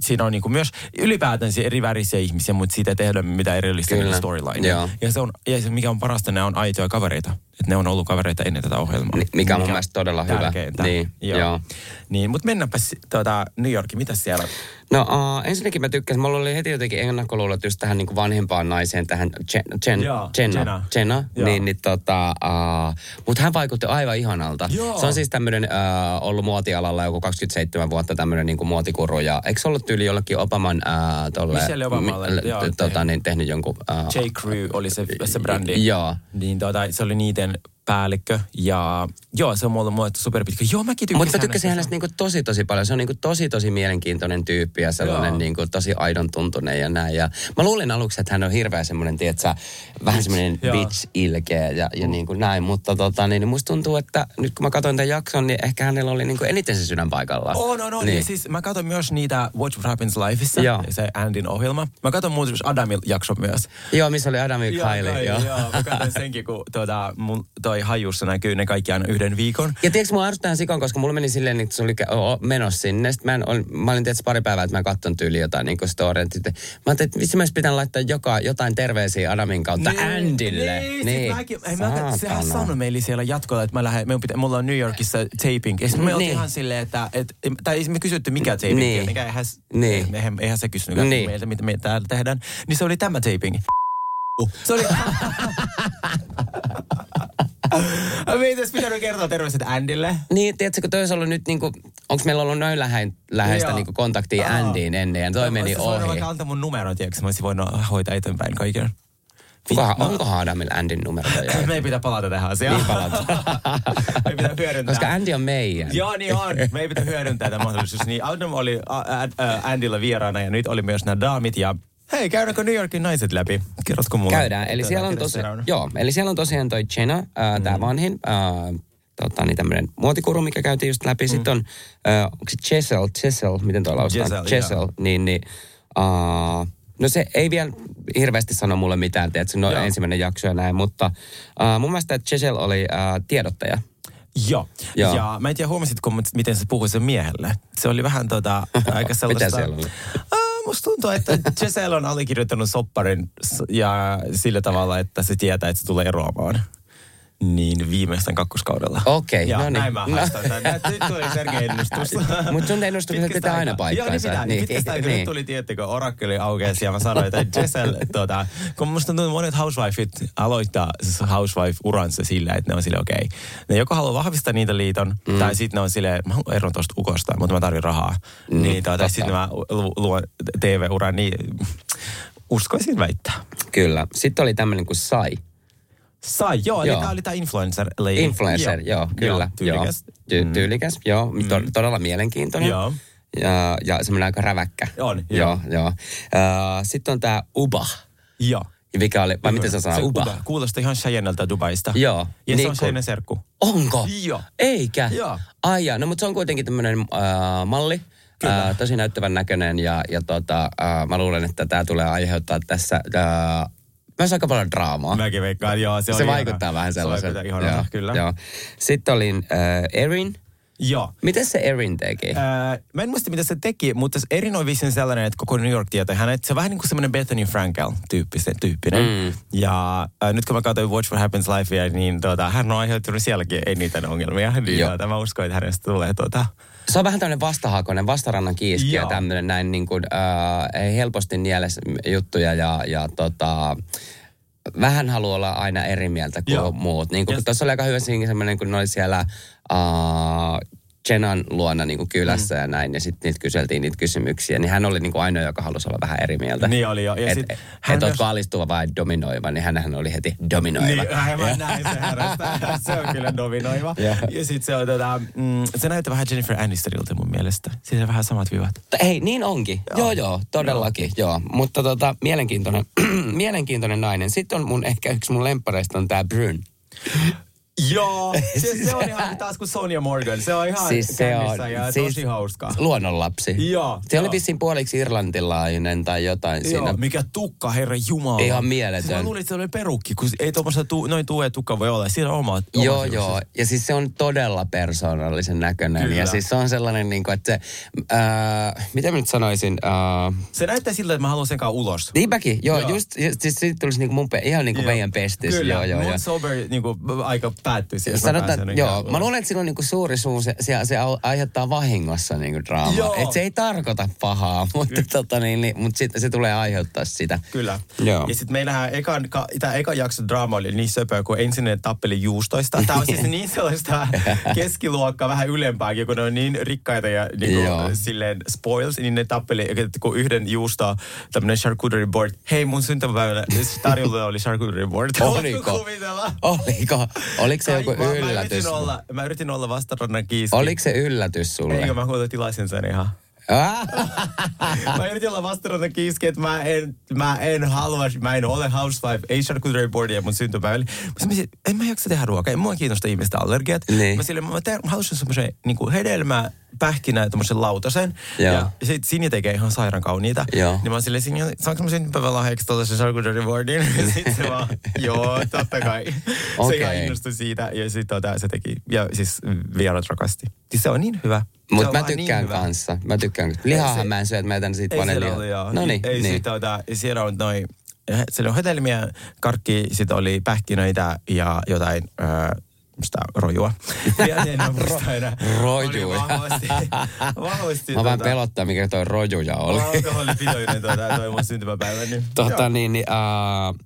siinä on niinku myös ylipäätään eri värisiä ihmisiä, mutta siitä ei tehdä mitään erillistä niinku storylinea. Joo. Ja se on, ja se mikä on parasta, ne on aitoja kavereita. Että ne on ollut kavereita ennen tätä ohjelmaa. Ni- mikä on mun mielestä todella hyvä. tärkeintä. Niin, joo. joo. Niin, mutta mennäänpä tuota, New Yorkiin. Mitä siellä? No uh, ensinnäkin mä tykkäsin, mulla oli heti jotenkin ennakkoluulot just tähän niin kuin vanhempaan naiseen, tähän Jen, Jen, Jenna, Jenna. Niin, niin tota, uh, mutta hän vaikutti aivan ihanalta. Joo. Se on siis tämmöinen uh, ollut muotialalla joku 27 vuotta tämmöinen niin kuin muotikuru ja eikö se ollut tyyli jollekin Obaman uh, tolle, Michelle Obamalle, mi- joo, tota, niin, tehnyt jonkun... Uh, J. Crew oli se, se brändi. Joo. Niin tota, se oli niiden päällikkö. Ja joo, se on mulle muotettu superpitkä. Joo, mäkin tykkäsin Mutta mä tykkäsin hänestä niinku tosi tosi paljon. Se on niinku tosi tosi mielenkiintoinen tyyppi ja sellainen Joo. niinku tosi aidon tuntunen ja näin. Ja mä luulin aluksi, että hän on hirveä semmoinen, tietsä, vähän semmoinen Joo. bitch-ilkeä ja, ja niinku näin. Mutta tota, niin musta tuntuu, että nyt kun mä katsoin tämän jakson, niin ehkä hänellä oli niinku eniten se sydän paikallaan. On, on, on. Niin. Ja siis mä katson myös niitä Watch What Happens Lifeissa, Joo. se Andin ohjelma. Mä katson muuten Adamil jakson myös. Joo, missä oli Adam ja Kylie. Kai, Joo. joo. Mä katsoin senkin, kun tuota, mun toi hajussa näkyy ne kaikki aina yhden viikon. Ja tiedätkö, mua ärsyttää sikon, koska mulla meni silleen, että se oli menossa sinne. Sitten mä, en, ol, mä olin tietysti pari päivää, että mä katson tyyli jotain niin kuin. Sitten Mä ajattelin, että mä pitää laittaa joka, jotain terveisiä Adamin kautta Andille. Niin, niin. Mäkin, ei, mä, sehän sanoi meille siellä jatkolla, että mä lähden, me pitä, mulla on New Yorkissa taping. Ja sitten me oltiin Niin. ihan silleen, että, et, tai me kysytty mikä taping, Niin. niin. eihän, Niin. eihän, eihän se kysynyt Niin. meiltä, mitä me täällä tehdään. Niin se oli tämä taping. Se oli... Tässä pitänyt kertoa terveiset Andille. Niin, tiedätkö, kun toi olisi ollut nyt niinku, onko meillä ollut noin lähein, läheistä niinku kontaktia Aa. Andyin ennen ja toi meni Mä olisin voinut ohi. vaikka antaa mun numeron, tiedätkö? Mä olisin voinut hoitaa eteenpäin kaiken. Onkohan, onkohan Adamilla Andin numero? Me ei pitää palata tähän asiaan. Niin palata. me ei pitää hyödyntää. Koska Andy on meidän. Joo, niin on. Me ei pitää hyödyntää tätä mahdollisuus. Niin Adam oli ä, Andyllä vieraana ja nyt oli myös nämä daamit ja hei, käydäänkö New Yorkin naiset läpi? Kerrotko mulle? Käydään. Eli siellä, on tosi, joo, eli siellä on tosiaan toi Jenna, äh, tämä vanhin, äh, tota, niin tämmöinen muotikuru, mikä käytiin just läpi. Sitten on, äh, onko se Chesel, Chesel, miten tuo lausutaan? Giselle, Chesel, niin, niin äh, no se ei vielä hirveästi sano mulle mitään, tiedätkö, no Joo. ensimmäinen jakso ja näin, mutta äh, mun mielestä Chesel oli äh, tiedottaja. Joo. Joo. Ja mä en tiedä, huomasitko, miten se puhui sen miehelle. Se oli vähän tota, aika sellaista... Mitä siellä oli? Musta tuntuu, että Giselle on allekirjoittanut sopparin ja sillä tavalla, että se tietää, että se tulee eroamaan. Niin viimeisten kakkoskaudella. Okei, ja no niin. näin mä No. haistan tämän. Nyt tuli Sergei ennustus. Mutta sun ennustukset pitää aina paikkaansa. Joo, niin pitää. Niin. Pitkästä aikaa Niin. nyt tuli, tiettekö, orakkeli aukeasi ja mä sanoin, että Giselle, tuota, kun musta tuntuu, että monet housewifeit aloittaa se housewife-uransa sillä, että ne on sille okei. Okay. Ne joko haluaa vahvistaa niitä liiton, mm. tai sitten ne on silleen, mä haluan eron tuosta ukosta, mutta mä tarvin rahaa. Mm, niin, tuota, totta. sitten mä lu- luon TV-uran, niin uskoisin väittää. Kyllä. Sitten oli tämmöinen kuin Sai. Sai, joo, eli Joo. tää oli tää influencer lady. Influencer, joo, joo kyllä. tyylikäs. Joo. Ty- tyylikäs, joo. To- todella mielenkiintoinen. Joo. Ja, ja semmoinen aika räväkkä. On, joo. joo. joo. Uh, Sitten on tämä Uba. Joo. Mikä oli, vai miten sä sanoo, Se Uba? Kuulostaa ihan Cheyenneltä Dubaista. Joo. Ja se Niin on kun- Cheyennen serkku. Onko? Joo. Eikä? Joo. Ai jaa, no mutta se on kuitenkin tämmöinen uh, malli. Kyllä. Uh, tosi näyttävän näköinen ja, ja tota, uh, mä luulen, että tämä tulee aiheuttaa tässä uh, myös aika paljon draamaa. Mäkin veikkaan, joo. Se, se on ihana. vaikuttaa vähän sellaiselta. Se vaikuttaa ihanalta, kyllä. Joo. Sitten olin uh, Erin. Joo. Miten se Erin teki? Ää, mä en muista, mitä se teki, mutta Erin on vissiin sellainen, että koko New York tietää hänet. Se on vähän niin kuin semmoinen Bethany Frankel tyyppinen. Mm. Ja ää, nyt kun mä katsoin Watch What Happens Lifea, niin tuota, hän on aiheuttanut sielläkin eniten ongelmia. Niin Joo. tuota, mä uskon, että hänestä tulee tuota, Se on vähän tämmöinen vastahakoinen, vastarannan kiiski ja tämmöinen näin niin kuin, äh, helposti nieles juttuja ja, ja tota, vähän haluaa olla aina eri mieltä kuin Joo. muut. Niin kuin, tuossa oli aika hyvä semmoinen, kun ne oli siellä äh, Jenan luona niin kuin kylässä mm. ja näin, ja sitten niitä kyseltiin niitä kysymyksiä, niin hän oli niin kuin ainoa, joka halusi olla vähän eri mieltä. Niin oli jo. Ja Et, sit et, hän et ootko alistuva vai dominoiva, niin hänhän oli heti dominoiva. Niin, aivan näin se. Se on kyllä dominoiva. Joo. ja sitten se on tota, mm, se näyttää vähän Jennifer Anistonilta mun mielestä. Siinä on vähän samat vivat. Ei, niin onkin. Joo, joo, joo todellakin, joo. joo. Mutta tota, mielenkiintoinen, mielenkiintoinen nainen. Sitten on mun ehkä yksi mun lemppareista on tää Bryn. Joo, se, se on ihan taas kuin Sonia Morgan. Se on ihan Siis se on, ja siis tosi hauskaa. Luonnonlapsi. Joo, Se oli joo. vissiin puoliksi irlantilainen tai jotain Joo, siinä. mikä tukka, herra jumala. Ihan mieletön. Siis mä luulin, että se oli perukki, kun ei tuommoista tu, noin tuo tukka voi olla. Siinä on oma, oma Joo, hiukset. joo. Ja siis se on todella persoonallisen näköinen. Kyllä. Ja siis se on sellainen, niin kuin, että se, ää, mitä mä nyt sanoisin, ää, Se näyttää siltä, että mä haluan sen kanssa ulos. Niinpäkin, joo, Joo. just, just siis siitä tulisi niinku mun, pe- ihan niinku Joo. meidän pestis. Kyllä, joo, joo, mun joo. sober niin kuin, aika päättyi siihen. mä Sanotaan, joo, ikään mä luulen, että sillä on niinku suuri suu, se, se, se aiheuttaa vahingossa niinku draamaa. Et se ei tarkoita pahaa, mutta, tota, niin, niin, mutta sit, se tulee aiheuttaa sitä. Kyllä. Joo. Ja sitten meillähän ekan, ka, tämä eka jakso draama oli niin söpöä, kun ensin ne tappeli juustoista. Tämä on siis niin sellaista keskiluokkaa vähän ylempääkin, kun ne on niin rikkaita ja niin Joo. kuin, silleen spoils, niin ne tappeli, kun yhden juusta tämmöinen charcuterie board, hei mun syntymäpäivänä tarjolla oli charcuterie board. Oliko? Kuvitella? Oliko? Oliko se joku mä, Mä yllätys? yritin olla, mä yritin olla vastarannan kiiski. Oliko se yllätys sulle? Eikö mä kuulin tilasin sen ihan. Ah, mä yritin olla vastarannan kiiski, että mä en, mä en halua, mä en ole housewife, ei charcuterie boardia mun syntymäivällä. Mä sanoin, en mä jaksa tehdä ruokaa, ei mua kiinnosta ihmisten allergiat. Niin. Mä, sille, mä, mä halusin semmoisen niin hedelmä, pähkinä ja tommosen lautasen. Joo. Ja sit Sinja tekee ihan sairaan kauniita. Joo. Niin mä silleen, Sinja, saanko mä syntymäpäivän lahjaksi tuollaisen charcuterie boardin? Ja sit se vaan, joo, totta kai. Se Okei. ihan innostui siitä ja sit tota, se teki. Ja siis vierat rakasti. Siis se on niin hyvä. Se Mutta on mä vaan niin tykkään hyvä. kanssa. Mä tykkään. Lihahan se- mä en syö, että mä jätän siitä joo. No niin, Ei niin. sit, tota, siellä on noin, siellä on hedelmiä, karkki, sitten oli pähkinöitä ja jotain öö, sitä rojua. Ja en muista enää. Rojuja. Oli vahvasti, vahvasti Mä vähän tota, pelottaa, mikä toi rojuja oli. Alkoholipitoinen tuota, toi mun syntymäpäivä. Niin, Tota joo. niin, niin uh,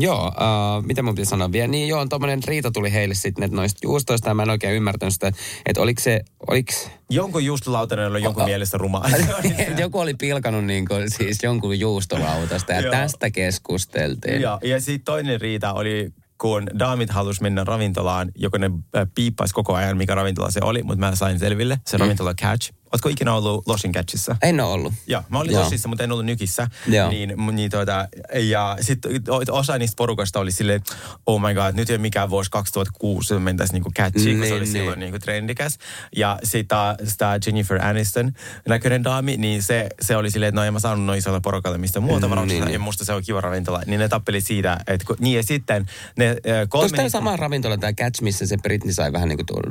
joo, uh, mitä mun piti sanoa vielä? Niin joo, tommonen riita tuli heille sitten että noista juustoista ja mä en oikein ymmärtänyt sitä, että oliko se, oliko Jonkun juustolautanen oli jonkun Oh. mielestä ruma. joku oli pilkanut niin kuin, siis jonkun juustolautasta ja tästä keskusteltiin. Joo, ja sitten toinen riita oli, kun daamit halus mennä ravintolaan, joko ne äh, piippaisi koko ajan, mikä ravintola se oli, mutta mä sain selville, se ravintola Catch. Ootko ikinä ollut Losin Catchissa? En ole ollut. Joo, mä olin Joo. Lossissa, mutta en ollut Nykissä. Joo. Niin, niin tuota, ja sitten osa niistä porukasta oli silleen, oh my god, nyt ei ole mikään vuosi 2006, että mentäisiin niinku catchiin, kun se Niin, oli niin. silloin niinku trendikäs. Ja sitten tämä Jennifer Aniston näköinen daami, niin se, se oli silleen, että no en mä saanut noin isolle porukalle mistä muuta Mm, varauksesta, niin, ja niin. musta se on kiva ravintola. Niin ne tappeli siitä, että kun, niin ja sitten ne äh, kolme... Onko tämä sama ravintola, tämä Catch, missä se Britney sai vähän niin kuin tuolla...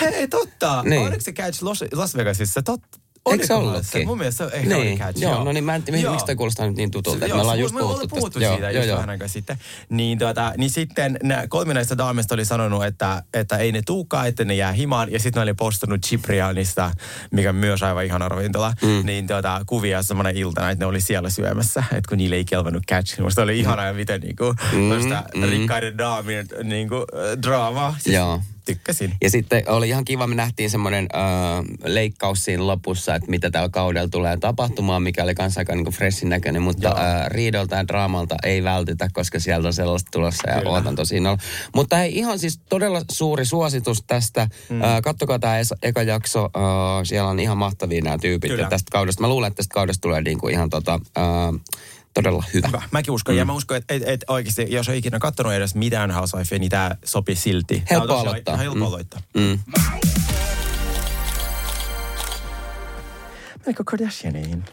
Hei, totta. Niin. Oliko se Catch Los, Las Vegasissa? Totta. Eikö se ollutkin? Mun mielestä se ehkä oli niin, Catch. joo, no niin mä en tiedä, Joo. miksi toi kuulostaa nyt niin tutulta. Että joo, me ollaan just me puhuttu, puhuttu tästä. siitä just vähän aikaa sitten. Niin, tuota, niin sitten nää kolme näistä daamista oli sanonut, että, että ei ne tuukaan, että ne jää himaan. Ja sitten ne oli postannut Ciprianista, mikä myös aivan ihana ravintola, mm. niin tuota, kuvia semmoinen iltana, että ne oli siellä syömässä. Että kun niille ei kelvannut catch. Musta oli ihanaa, miten niinku, mm, mm. rikkaiden daamien niinku, äh, draamaa. Siis Joo. Tykkäsin. Ja sitten oli ihan kiva, me nähtiin semmoinen äh, leikkaus siinä lopussa, että mitä tällä kaudella tulee tapahtumaan, mikä oli kanssa aika niin freshin näköinen, mutta Joo. äh, riidolta ja draamalta ei vältytä, koska sieltä on sellaista tulossa ja Kyllä. ootan tosi innolla. Mutta hei, ihan siis todella suuri suositus tästä. Mm. Äh, kattokaa tämä eka jakso, äh, siellä on ihan mahtavia nämä tyypit Kyllä. tästä kaudesta. Mä luulen, että tästä kaudesta tulee niinku ihan tota, äh, todella hyvä. Hyvä. Mäkin uskon. Mm. Ja mä uskon, että et, et oikeasti, jos on ikinä katsonut edes mitään Housewifea, niin tämä sopii silti. Helppo aloittaa. Helppo Mm. aloittaa. Mm. Menikö Kardashianiin?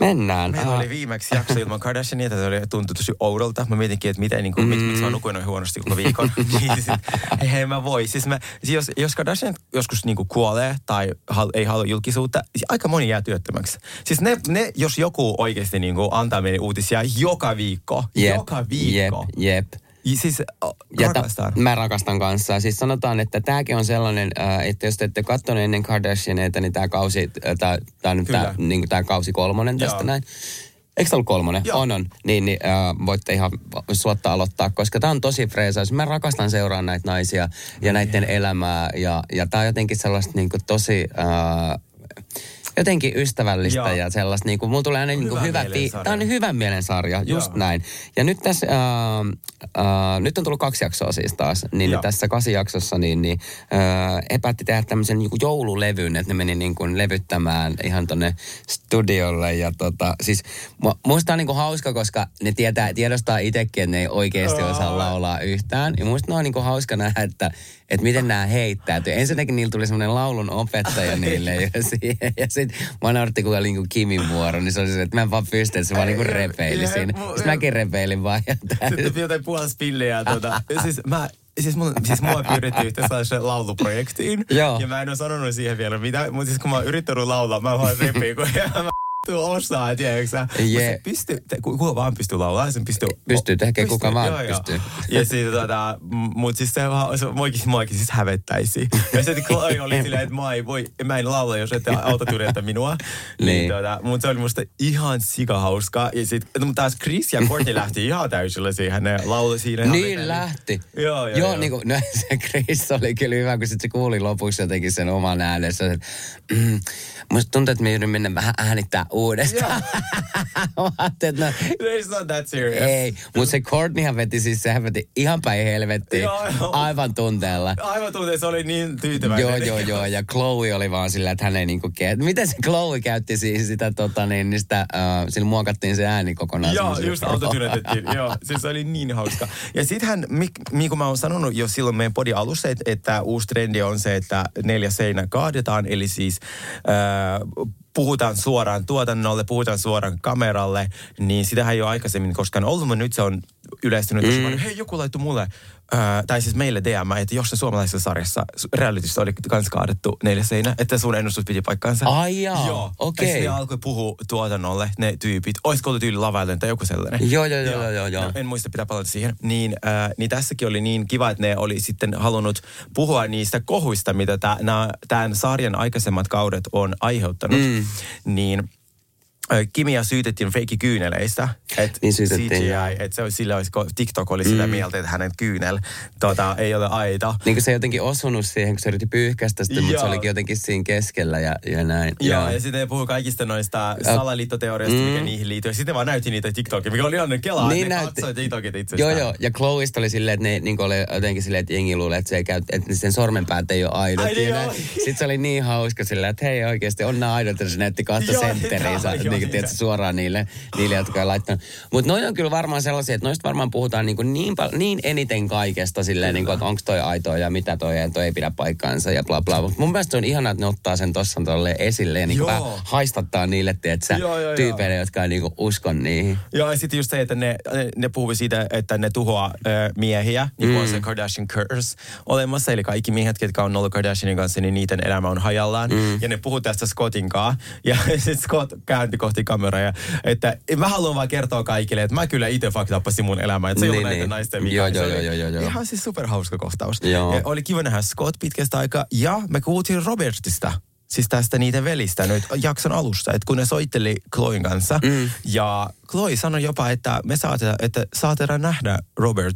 Mennään. Meillä Äh, oli viimeksi jakso ilman Kardashiania, että se oli tuntui tosi oudolta. Mä mietinkin, että miten, niin kuin, mm. miksi mä nukuin noin huonosti koko viikon. niin, sit, ei, ei mä voi. Siis mä, siis jos, jos Kardashian joskus niin kuin kuolee tai hal, ei halua julkisuutta, siis aika moni jää työttömäksi. Siis ne, ne jos joku oikeasti niin kuin antaa meille uutisia joka viikko, jep, joka viikko. Jep, jep. Siis oh, Ja ta- rakastan. mä rakastan kanssa. Siis sanotaan, että tämäkin on sellainen, että jos te ette katsoneet ennen Kardashianeita, niin tämä kausi, tää, niin tää kausi kolmonen tästä Joo. näin. Eikö tämä ollut kolmonen? Joo. On, on. Niin, niin äh, voitte ihan suottaa aloittaa, koska tämä on tosi freesaus. Mä rakastan seuraa näitä naisia ja näiden elämää. Ja, ja tämä on jotenkin sellaista niin kuin tosi... Äh, jotenkin ystävällistä Joo. ja sellaista, niin kuin, mulla tulee aina niin kuin hyvä, fi- sarja. tämä on hyvän mielen sarja, just Joo. näin. Ja nyt tässä, äh, äh, nyt on tullut kaksi jaksoa siis taas, niin Joo. tässä kasijaksossa niin, niin äh, he päätti tehdä tämmöisen niin kuin joululevyn, että ne meni niin kuin levyttämään ihan tonne studiolle ja tota, siis mu- musta on niin kuin hauska, koska ne tietää, tiedostaa itsekin, että ne ei oikeasti osaa laulaa yhtään. Ja musta ne on niin kuin hauska nähdä, että, että miten nämä heittäytyy. Ensinnäkin niillä tuli semmoinen laulun opettaja niille ja, siihen, ja sitten mä nauratti, kun oli niin kuin Kimin vuoro, niin se oli se, että mä en vaan pysty, että se vaan niin kuin repeili siinä. Sitten mäkin repeilin vaan. Tää- Sitten jotain puoli spilliä. Tuota. siis, mä, siis, mun, siis mua pyydettiin yhteen sellaiseen lauluprojektiin. Joo. Ja mä en ole sanonut siihen vielä mitä. Mutta siis kun mä oon yrittänyt laulaa, mä vaan repin, kun mä tuu osaa, tiedätkö? Mut se pystyy, kuka vaan pystyy laulaa, sen pystyy. Pystyy, tekee kuka vaan joo, joo. pystyy. Ja siis tota, mut siis se vaan, se muakin, muakin siis hävettäisi. Ja sitten Chloe oli silleen, että mä, ei voi, mä en laula, jos ette autotyrjätä minua. Niin. niin tota, mutta se oli musta ihan sikahauskaa. Ja sit, no, mutta taas Chris ja Courtney lähti ihan täysillä siihen, ne lauloi siinä. Niin lähti. Joo, joo, joo. joo. Niin kuin, no, se Chris oli kyllä hyvä, kun sit se kuuli lopuksi jotenkin sen oman äänensä. musta tuntuu, että me joudun mennä vähän äänittää uudestaan. Mä ajattelin, no, It's not that serious. ei, mutta se Courtneyhan veti siis, sehän veti ihan päin helvettiin. Joo, joo. Aivan tunteella. Aivan tuntuu, se oli niin tyytyväinen. Joo, joo, joo. Ja Chloe oli vaan sillä, että hän ei niinku ke... Miten se Chloe käytti siis sitä, tota niin, niin sitä, uh, sillä muokattiin se ääni kokonaan. Joo, just autotynetettiin. Joo, siis se oli niin hauska. Ja sittenhän, mik- niin kuin mä oon sanonut jo silloin meidän podi alussa, että, että uusi trendi on se, että neljä seinä kaadetaan, eli siis äh, puhutaan suoraan tuotannolle, puhutaan suoraan kameralle, niin sitähän ei ole aikaisemmin koskaan ollut, mutta nyt se on yleistynyt paljon. Hei, joku laittoi mulle, tai siis meille DM, että jos se suomalaisessa sarjassa realitystä oli kans kaadettu neljä seinä, että sun ennustus piti paikkaansa. Ai jaa, Joo. okei. Ja sitten ne alkoi puhua tuotannolle, ne tyypit. Olisiko ollut tyyli lavaillen tai joku sellainen? Joo, joo, joo, joo, joo, joo. No, en muista, pitää palata siihen. Niin, äh, niin tässäkin oli niin kiva, että ne oli sitten halunnut puhua niistä kohuista, mitä tämän sarjan aikaisemmat kaudet on aiheuttanut. Mm. Niin Kimia syytettiin feikkikyyneleistä. Et Niin syytettiin, CGI, joo. että se olisi, sillä olisi, TikTok oli sitä mieltä, että hänen kyynel tota, ei ole aito. Niin kuin se ei jotenkin osunut siihen, kun se yritti pyyhkäistä sitä, mutta se Joo. olikin jotenkin siinä keskellä ja, ja näin. Joo, ja sitten ne puhuu kaikista noista salaliittoteorioista, mm. mikä niihin liittyy. Ja sitten vaan näytti niitä TikTokia, mikä oli ihan kelaa, Niin ne näytti. katsoi TikTokit Joo, itsestään. joo. Ja Chloeista oli silleen, että ne niin oli jotenkin silleen, että jengi luulee, että, se ei käy, että sen sormenpäät ei ole aidot. Ai niin ja joo. Sitten se oli niin hauska silleen, että hei oikeasti on nämä aidot, ja se näytti kahta Joo, sentteriinsä, joo, niin joo, tiedätkö, suoraan niille, niille, jotka on laittanut. Mutta noin on kyllä varmaan sellaisia, että noista varmaan puhutaan niin, kuin niin, pal- niin eniten kaikesta silleen, niin kuin, että onko toi aitoa ja mitä toi, ja toi ei pidä paikkaansa ja bla bla. Mutta mun mielestä on ihanaa, että ne ottaa sen tossa tolle esille ja niin kuin Joo. haistattaa niille, tiedätkö, Joo, joo, joo. tyypeille, jotka ei niin kuin usko niihin. Joo, ja sitten just se, että ne, ne, ne puhuu siitä, että ne tuhoaa ö, miehiä, niin kuin on se Kardashian curse olemassa. Eli kaikki miehet, ketkä on ollut Kardashianin kanssa, niin niiden elämä on hajallaan. Mm. Ja ne puhuu tästä Scottin kanssa. Ja sitten Scott kääntyi kohti kameraa. Ja, että mä haluan vaan kertoa kaikille, että mä kyllä itse faktappasin mun elämää. Että se ei Niin, näiden niin. naisten vika. Joo, joo, joo, joo, joo. Ihan siis superhauska kohtaus. Joo. Ja oli kiva nähdä Scott pitkästä aikaa. Ja me kuultiin Robertista. Siis tästä niiden velistä nyt jakson alussa, että kun ne soitteli Chloen kanssa. Mm. Ja Chloe sanoi jopa, että me saatetaan, että saatetaan nähdä Robert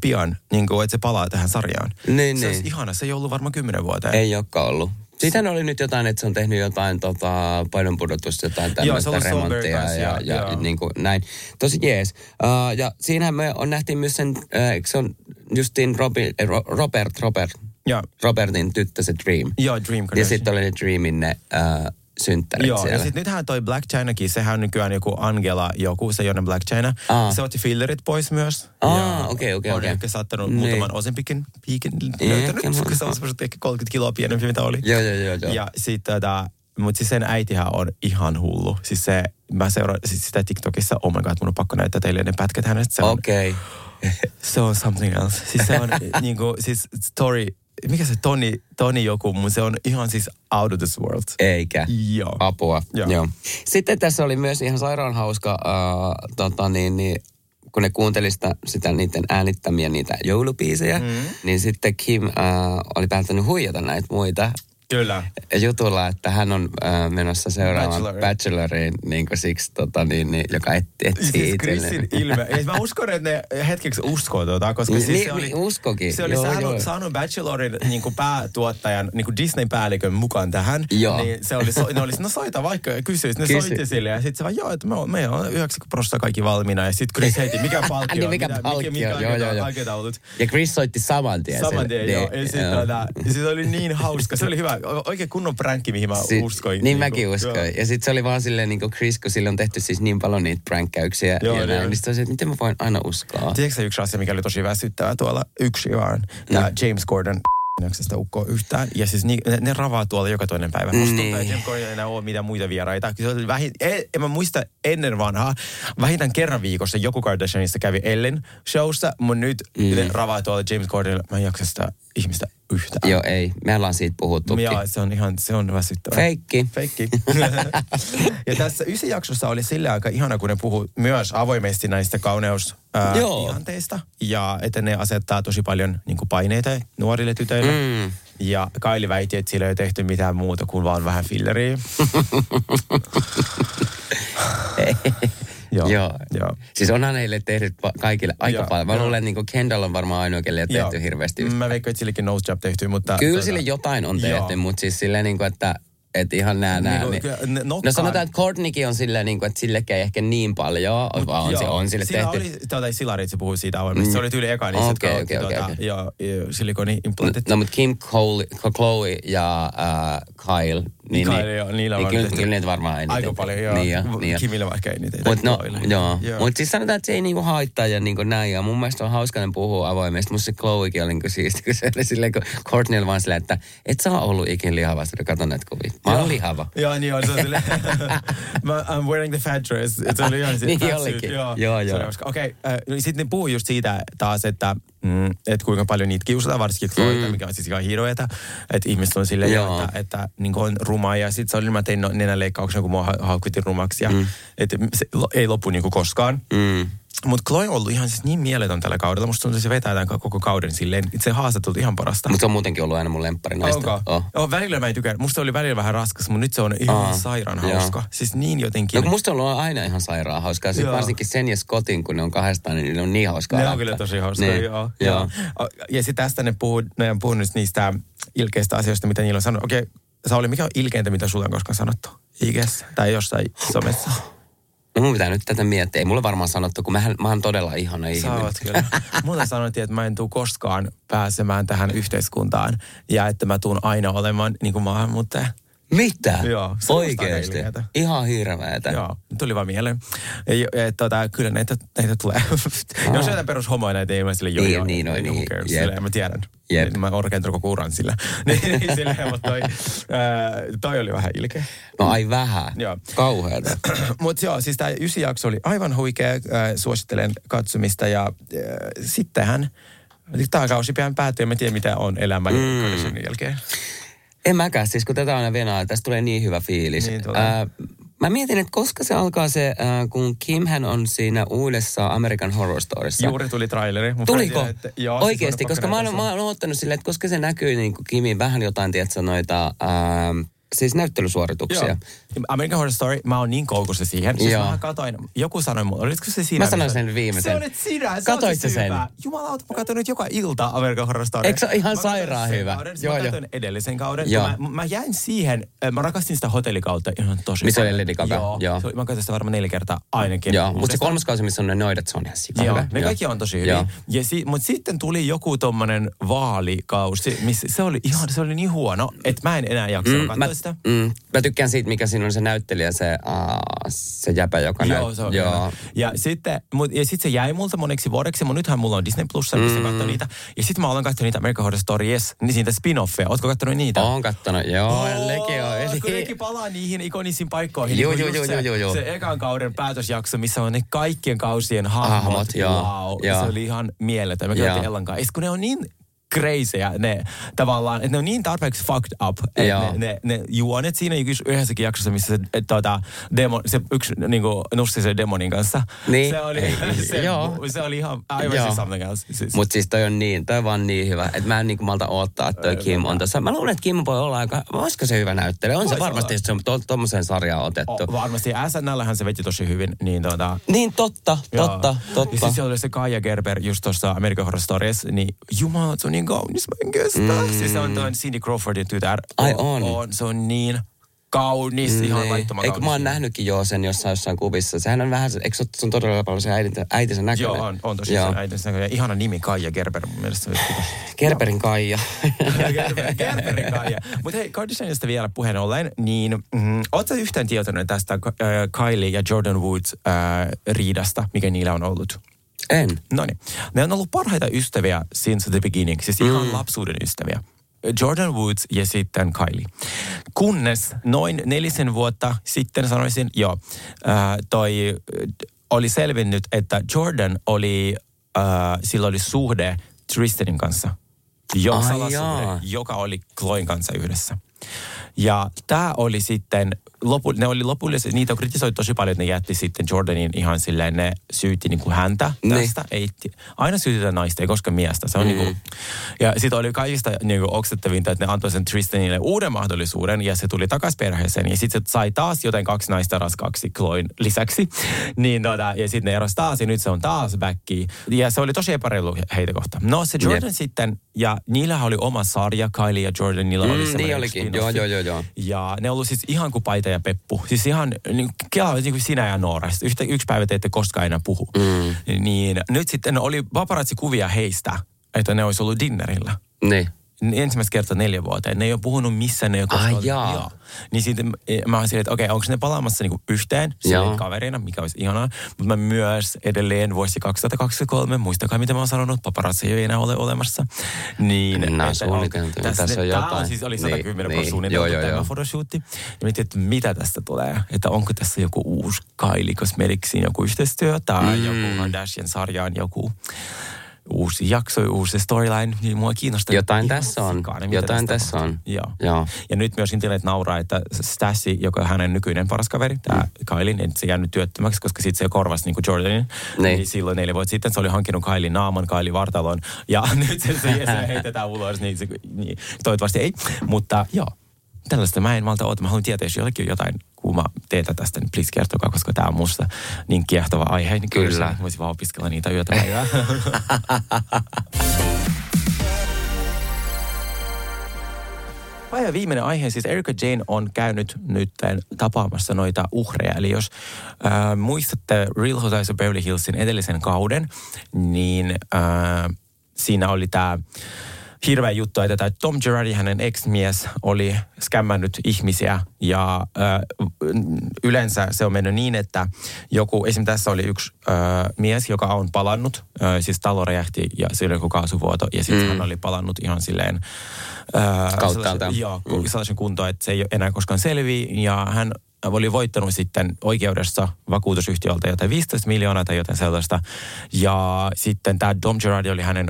pian, niin kuin, että se palaa tähän sarjaan. Niin, se niin. olisi ihana, se ei ollut varmaan kymmenen vuoteen. Ei olekaan ollut. Siitähän oli nyt jotain, että se on tehnyt jotain tota, painonpudotusta, jotain tämmöistä remonttia ja, ja, ja- ja niin kuin näin. Tosi jees. Uh, ja siinähän me on nähtiin myös sen, uh, se on justiin Robi, eh, Ro- Robert, Robert, Ja, Robertin tyttö se Dream. joo, Dream Ja Kardashian. sitten oli ne Dreamin ne uh, synttärit Joo, siellä. ja sitten nythän toi Black Chinakin, sehän on nykyään joku Angela joku, se ei Black China. Aa. Se otti fillerit pois myös. Aa, Ja okei, okei, on okei. ehkä saattanut Niin. muutaman osenpikin piikin löytänyt, koska se on semmoiset ehkä 30 kiloa pienempi, mitä oli. Joo, joo, joo, joo. Ja sitten tota, mutta siis sen äitihän on ihan hullu. Siis se, mä seuraan siis sitä TikTokissa, oh my god, mun on pakko näyttää teille ne pätkät hänestä. Se on, Okei. se on something else. Siis se on niinku, siis story, mikä se Toni, Toni joku, mutta se on ihan siis out of this world. Eikä. Joo. Apua. Joo. Joo. Sitten tässä oli myös ihan sairaan hauska, uh, tota, niin, niin, kun ne kuunteli sitä, sitä niiden äänittämiä niitä joulupiisejä, mm. niin sitten Kim uh, oli päättänyt huijata näitä muita Kyllä. jutulla, että hän on äh, menossa seuraavaan Bacheloriin. bacheloriin, niin kuin siksi, tota, niin, niin, joka et, etsii Siis itselleen. Ilme. Ja mä uskon, että ne hetkeksi uskoo tuota, koska Niin, siis niin, se oli, niin, uskokin. Se oli Joo, saanut, joo. saanut Bachelorin niin kuin päätuottajan, niin kuin Disney-päällikön mukaan tähän. Joo. Niin se oli, so, ne oli, no soita vaikka ja kysyi. Ne Kysy. soitti sille ja sitten se vaan, joo, että me on, me on 90 prosenttia kaikki valmiina. Ja sitten Chris heiti, mikä palkkio? Niin, mikä mitä- palkkio, Mikä, mikä joo, joo, joo. Ja Chris soitti saman tien. Saman tien, joo. Niin, Ja sitten tota, sit oli niin hauska. Se oli hyvä. Oikein kunnon pränkki, mihin mä Si- uskoin. Niin kuin, mäkin uskoin. joo. Ja sitten se oli vaan silleen niin kuin Chris, kun sille on tehty siis niin paljon niitä pränkkäyksiä. Joo, ja näin, niin sit oli se, että miten mä voin aina uskoa. Tiedätkö yksi asia, mikä oli tosi väsyttävää tuolla yksi vaan? Tämä James Gordon sitä ukkoa yhtään. Ja siis ni, ne, ne ravaa tuolla joka toinen päivä. Niin. James Gordon ei enää ole mitään muita vieraita. Se oli vähin, en, en mä muista ennen vanhaa. Vähintään kerran viikossa joku Kardashianista kävi Ellen showssa, mutta nyt mm. ne ravaa tuolla James Gordonilla. Mä en jaksa sitä ihmistä yhtään. Joo, ei. Me ollaan siitä puhuttukin. Ja se on ihan, se on väsyttävää. Feikki. Feikki. ja tässä ysi jaksossa oli sillä aika ihana, kun ne puhuu myös avoimesti näistä kauneus ää, Joo. ihanteista. Ja että ne asettaa tosi paljon niin kuin paineita nuorille tytöille. Mm. Ja Kaili väitti, että sillä ei ole tehty mitään muuta kuin vaan vähän filleriä. Joo. Joo. Joo. Siis onhan heille tehnyt kaikille aika Joo, paljon. Mä joo. luulen, että niin Kendall on varmaan ainoa, kelle ole tehty Joo. hirveästi. Mä veikkaan, että sillekin nose job tehty, mutta... Kyllä tuota, sille jotain on Joo. tehty, mutta siis silleen niin kuin, että että ihan nää, nää. Niinku, Niin, ne no sanotaan, että Courtneykin on silleen, niin kuin, että sillekään ei ehkä niin paljon, Mut vaan on, se, joo, on sille siinä tehty. oli, tuota, Silari, se puhui siitä avoimesti. Se oli tyyli eka niistä, jotka okei, otti okei, tuota, okei. joo, joo, silikoni-implantit. No, mutta Kim, Cole, Chloe ja äh, Kyle, niin, Kyle, joo, niillä niin kyllä, kyllä niitä varmaan eniten. Aika paljon, joo. Niin, ja, niin, ja. Kimillä vaikka ei niitä. Mut no, joo. Joo. Mut siis sanotaan, että se ei niinku haittaa ja niinku näin. Ja mun mielestä on hauska, että ne puhuu avoimesti. Musta se Chloekin oli niinku siisti, kun se oli silleen, kun Courtney oli vaan silleen, että et sä ollut ikin lihava. Sitten katon näitä kuvia. Mä oon Joo. lihava. Joo, niin on. Se silleen, I'm wearing the fat dress. Se oli ihan se Niin olikin. Joo, Joo, joo. oli. Okei, okay, äh, sitten ne puhuu just siitä taas, että mm, et kuinka paljon niitä kiusataan, varsinkin Chloe, mm. mikä on siis ihan hirveetä. Että ihmiset on silleen, Joo. että, että niin on ruma. Ja sitten se oli, mä tein no- nenänleikkauksen, kun mua ha- haukuttiin rumaksi. Ja, mm. että se ei loppu niin koskaan. Mm. Mutta Chloe on ollut ihan siis niin mieletön tällä kaudella. Musta tuntuu, että se vetää tämän koko kauden silleen. Se haastattelut ihan parasta. Mutta se on muutenkin ollut aina mun lemppari naista. Onko? Oh. Oh, välillä mä en tykkää. Musta oli välillä vähän raskas, mutta nyt se on ihan Aa, sairaan joo. hauska. Siis niin jotenkin. No kun musta on ollut aina ihan sairaan hauskaa. Sitten varsinkin sen ja Scottin, kun ne on kahdestaan, niin ne on niin hauskaa. ne on kyllä tosi hauskoja, Niin. joo. Joo. joo. Ja sitten tästä ne puhuu, ne on puhunut niistä ilkeistä asioista, mitä niillä on sanonut. Okei, Sauli, mikä on ilkeintä, mitä sulle on koskaan sanottu? IGS tai jossain somessa? No mun pitää nyt tätä miettiä. Ei mulle varmaan sanottu, kun mähän, mä oon todella ihana Sä ihminen. oot kyllä. Mulle sanottiin, että mä en tule koskaan pääsemään tähän yhteiskuntaan ja että mä tuun aina olemaan niin kuin maahanmuuttaja. Mitä? Joo, Oikeesti? Ihan hirveetä. Joo, tuli vaan mieleen. Ja, et, tota, kyllä näitä, näitä tulee. Jos jotain perus homoja näitä ei sille joo, Niin, niin, ei, niin, niin. Jep. silleen, mä tiedän. Jep. Mä oon rakentanut koko uran sillä. niin, niin, silleen, mutta toi, toi oli vähän ilkeä. No ai vähän. Joo. Kauheeta. Mutta joo, siis tämä ysi jakso oli aivan huikea. Äh, suosittelen katsomista ja äh, sittenhän tämä kausi pian päättyy ja mä tiedän mitä on elämä mm. jälkeen. En mäkään, siis kun tätä aina venaa, tästä tulee niin hyvä fiilis. Niin tulee. Ää, mä mietin, että koska se alkaa se, ää, kun Kimhän on siinä uudessa American Horror Storyssa. Juuri tuli traileri. Mun Tuliko? tiedä, että- joo, siis Oikeesti, on koska mä oon, mä oon ottanut silleen, että koska se näkyy niin kuin Kimin vähän jotain, tiedätkö, noita, ää, siis näyttelysuorituksia. Joo. American Horror Story, mä oon niin koukussa siihen. Siis Joo. mä katoin, joku sanoi mulle, olitko se sinä? Mä sanoin sen viimeisen. Se olit sinä, se Katoit se sen? Jumalauta, mä katson nyt joka ilta American Horror Story. Eikö se ihan Mä sairaan hyvä? Kauden, Joo, mä joo. katson edellisen kauden. Joo. Mä, mä, jäin siihen, äh, mä rakastin sitä hotellikautta ihan tosi Missä oli. Lady Gaga, Joo. joo. Mä katsoin sitä varmaan neljä kertaa ainakin. Joo, mutta se kolmas kausi, missä on ne noidat, se on ihan sika Joo, hyvä. ne kaikki on tosi hyviä. Ja si, mutta sitten tuli joku tommonen vaalikausi, missä se oli ihan, se oli niin huono, että mä en enää jaksanut Mm, sitä. mm, mä tykkään siitä, mikä siinä on se näyttelijä, se, uh, se jäpä, joka Joo, näyt- se on Joo. Ja sitten, mut, ja sitten se jäi multa moneksi vuodeksi, mutta nythän mulla on Disney Plus, missä mm. katsoin niitä. Ja sitten mä olen katsonut niitä American Horror Story Yes, niin siitä spin-offeja. Ootko katsonut niitä? Oon kattonut, joo, ja nekin on. Eli, Kun nekin palaa niihin ikonisiin paikkoihin. Joo, niin joo, joo, se, joo, joo. Se ekan kauden päätösjakso, missä on ne kaikkien kausien hahmot. Hahmot, joo, wow. joo. Se oli ihan mieletön. Mä katsoin Ellan kanssa. Sit kun ne on niin crazyä ne tavallaan, että ne on niin tarpeeksi fucked up, että ne, ne, ne juonet siinä yhdessäkin jaksossa, missä se, et, tota, demo, se yksi niinku, nussi sen demonin kanssa. Niin. Se oli, Ei, se, joo. se oli ihan aivan Joo. siis something else. Siis, Mutta siis toi on niin, toi on vaan niin hyvä, että mä en niinku malta odottaa, että toi Kim on tässä. Mä luulen, että Kim voi olla aika, olisiko se hyvä näyttelijä? On se Voisi varmasti, olla. jos se on to, tommoseen sarjaan otettu. o, varmasti SNLhän se veti tosi hyvin, niin tota, Niin totta, Joo. totta, Ja totta. siis siellä oli se Kaija Gerber just tuossa American Horror Stories, niin jumala, se on niin kaunis, mä en kestä. Mm. Siis se on tuon Cindy Crawfordin tytär. Ai on. on. Se on niin kaunis, ihan Niin. laittoman Eikö kaunis. mä oon nähnytkin jo sen jossain jossain kuvissa. Sehän on vähän, eikö se sun todella paljon se äiti, äitinsä näköinen? Joo, on, on tosi Joo. se äitinsä näköinen. Ihana nimi Kaija Gerber mun mielestä. Gerberin Kaija. Gerber- Gerberin Kaija. Mutta hei, Kardashianista vielä puheen ollen, niin mm, ootko yhtään tietoinen tästä äh, Kylie ja Jordan Woods äh, riidasta, mikä niillä on ollut? En. No niin. Ne on ollut parhaita ystäviä since the beginning, siis ihan lapsuuden ystäviä. Jordan Woods ja sitten Kylie. Kunnes noin nelisen vuotta sitten sanoisin, joo, ää, toi äh, oli selvinnyt, että Jordan oli, ää, sillä oli suhde Tristanin kanssa. Jo, salasuhde, joka oli Chloen kanssa yhdessä. Ja tämä oli sitten, lopu, ne oli lopullisesti, niitä on kritisoitu tosi paljon, että ne jätti sitten Jordanin ihan silleen, ne syytti niin kuin häntä Niin. tästä. Ei, aina syytetään naista, ei koskaan miestä. Se on mm. niin kuin, ja sitten oli kaikista niin kuin oksettavinta, että ne antoi sen Tristanille uuden mahdollisuuden ja se tuli takaisin perheeseen. Ja sitten se sai taas joten kaksi naista raskaaksi Chloen lisäksi. Niin, tota, ja sitten ne erosi taas ja nyt se on taas backi. Ja se oli tosi epäreilu heitä kohta. No se Jordan Jep. sitten, ja niillä oli oma sarja, Kylie ja Jordan, niillä Mm, oli niin semmoinen olikin. spin-offi. Joo, joo, joo, joo. Ja ne ollut siis ihan kuin Paita ja Peppu. Siis ihan, niin, kela, niin kuin sinä ja Noora. Sitten Yhtä, yksi päivä te ette koskaan enää puhu. Mm. Niin nyt sitten oli paparazzi-kuvia heistä, että ne olisi ollut dinnerillä. Niin. Ensimmäistä kertaa neljä vuoteen. Ne ei ole puhunut missään, ne ei ole koskaan ollut- jaa. Joo. Niin sitten mä oon silleen, että okei, onko ne palaamassa niinku yhteen silleen kaverina, mikä olisi ihanaa. Mutta mä myös edelleen vuosi 2023, muistakaa mitä mä oon sanonut, paparazzi ei enää ole olemassa. Niin, että suunniteltu. Tässä, Tässä on jotain. siis oli Niin, 110 niin. niin, suunniteltu Joo, joo, tämä joo. photoshootti. Ja mietin, että mitä tästä tulee. Että onko tässä joku uusi Kylie Cosmeticsin joku yhteistyö tai mm. joku Kardashian-sarjaan joku uusi jakso, uusi storyline. Niin mua kiinnostaa. Jotain ihan tässä on. mitä Jotain tässä on. Joo. Joo. Ja nyt myös internet nauraa, että Stassi, joka on hänen nykyinen paras kaveri, tämä mm. Kailin, että se jäänyt työttömäksi, koska sitten se korvasi niin kuin Jordanin. Niin. Niin silloin neljä vuotta sitten se oli hankkinut Kailin naaman, Kailin vartalon. Ja nyt se, se, se heitetään ulos, niin, se, niin toivottavasti ei. Mutta joo, tällaista mä en malta odota. Mä haluan tietää, jos jollekin jotain kuuma teetä tästä, niin please kertokaa, koska tämä on musta niin kiehtova aihe. Niin kyllä. Kyllä. Voisin vaan opiskella niitä yötä päivää. Päivän viimeinen aihe, siis Erika Jane on käynyt nyt tapaamassa noita uhreja. Eli jos äh, muistatte Real Housewives of Beverly Hillsin edellisen kauden, niin äh, siinä oli tämä hirveä juttu, että tämä Tom Girardi, hänen ex-mies, oli skämmännyt ihmisiä ja äh, yleensä se on mennyt niin, että joku, esimerkiksi tässä oli yksi äh, mies, joka on palannut, äh, siis talo räjähti ja oli joku kaasuvuoto ja sitten mm. hän oli palannut ihan silleen äh, sellaisen- Joo, mm. sellaisen kuntoon, että se ei enää koskaan selviä ja hän oli voittanut sitten oikeudessa vakuutusyhtiöltä jotain 15 miljoonaa tai jotain sellaista. Ja sitten tämä Dom Girardi oli hänen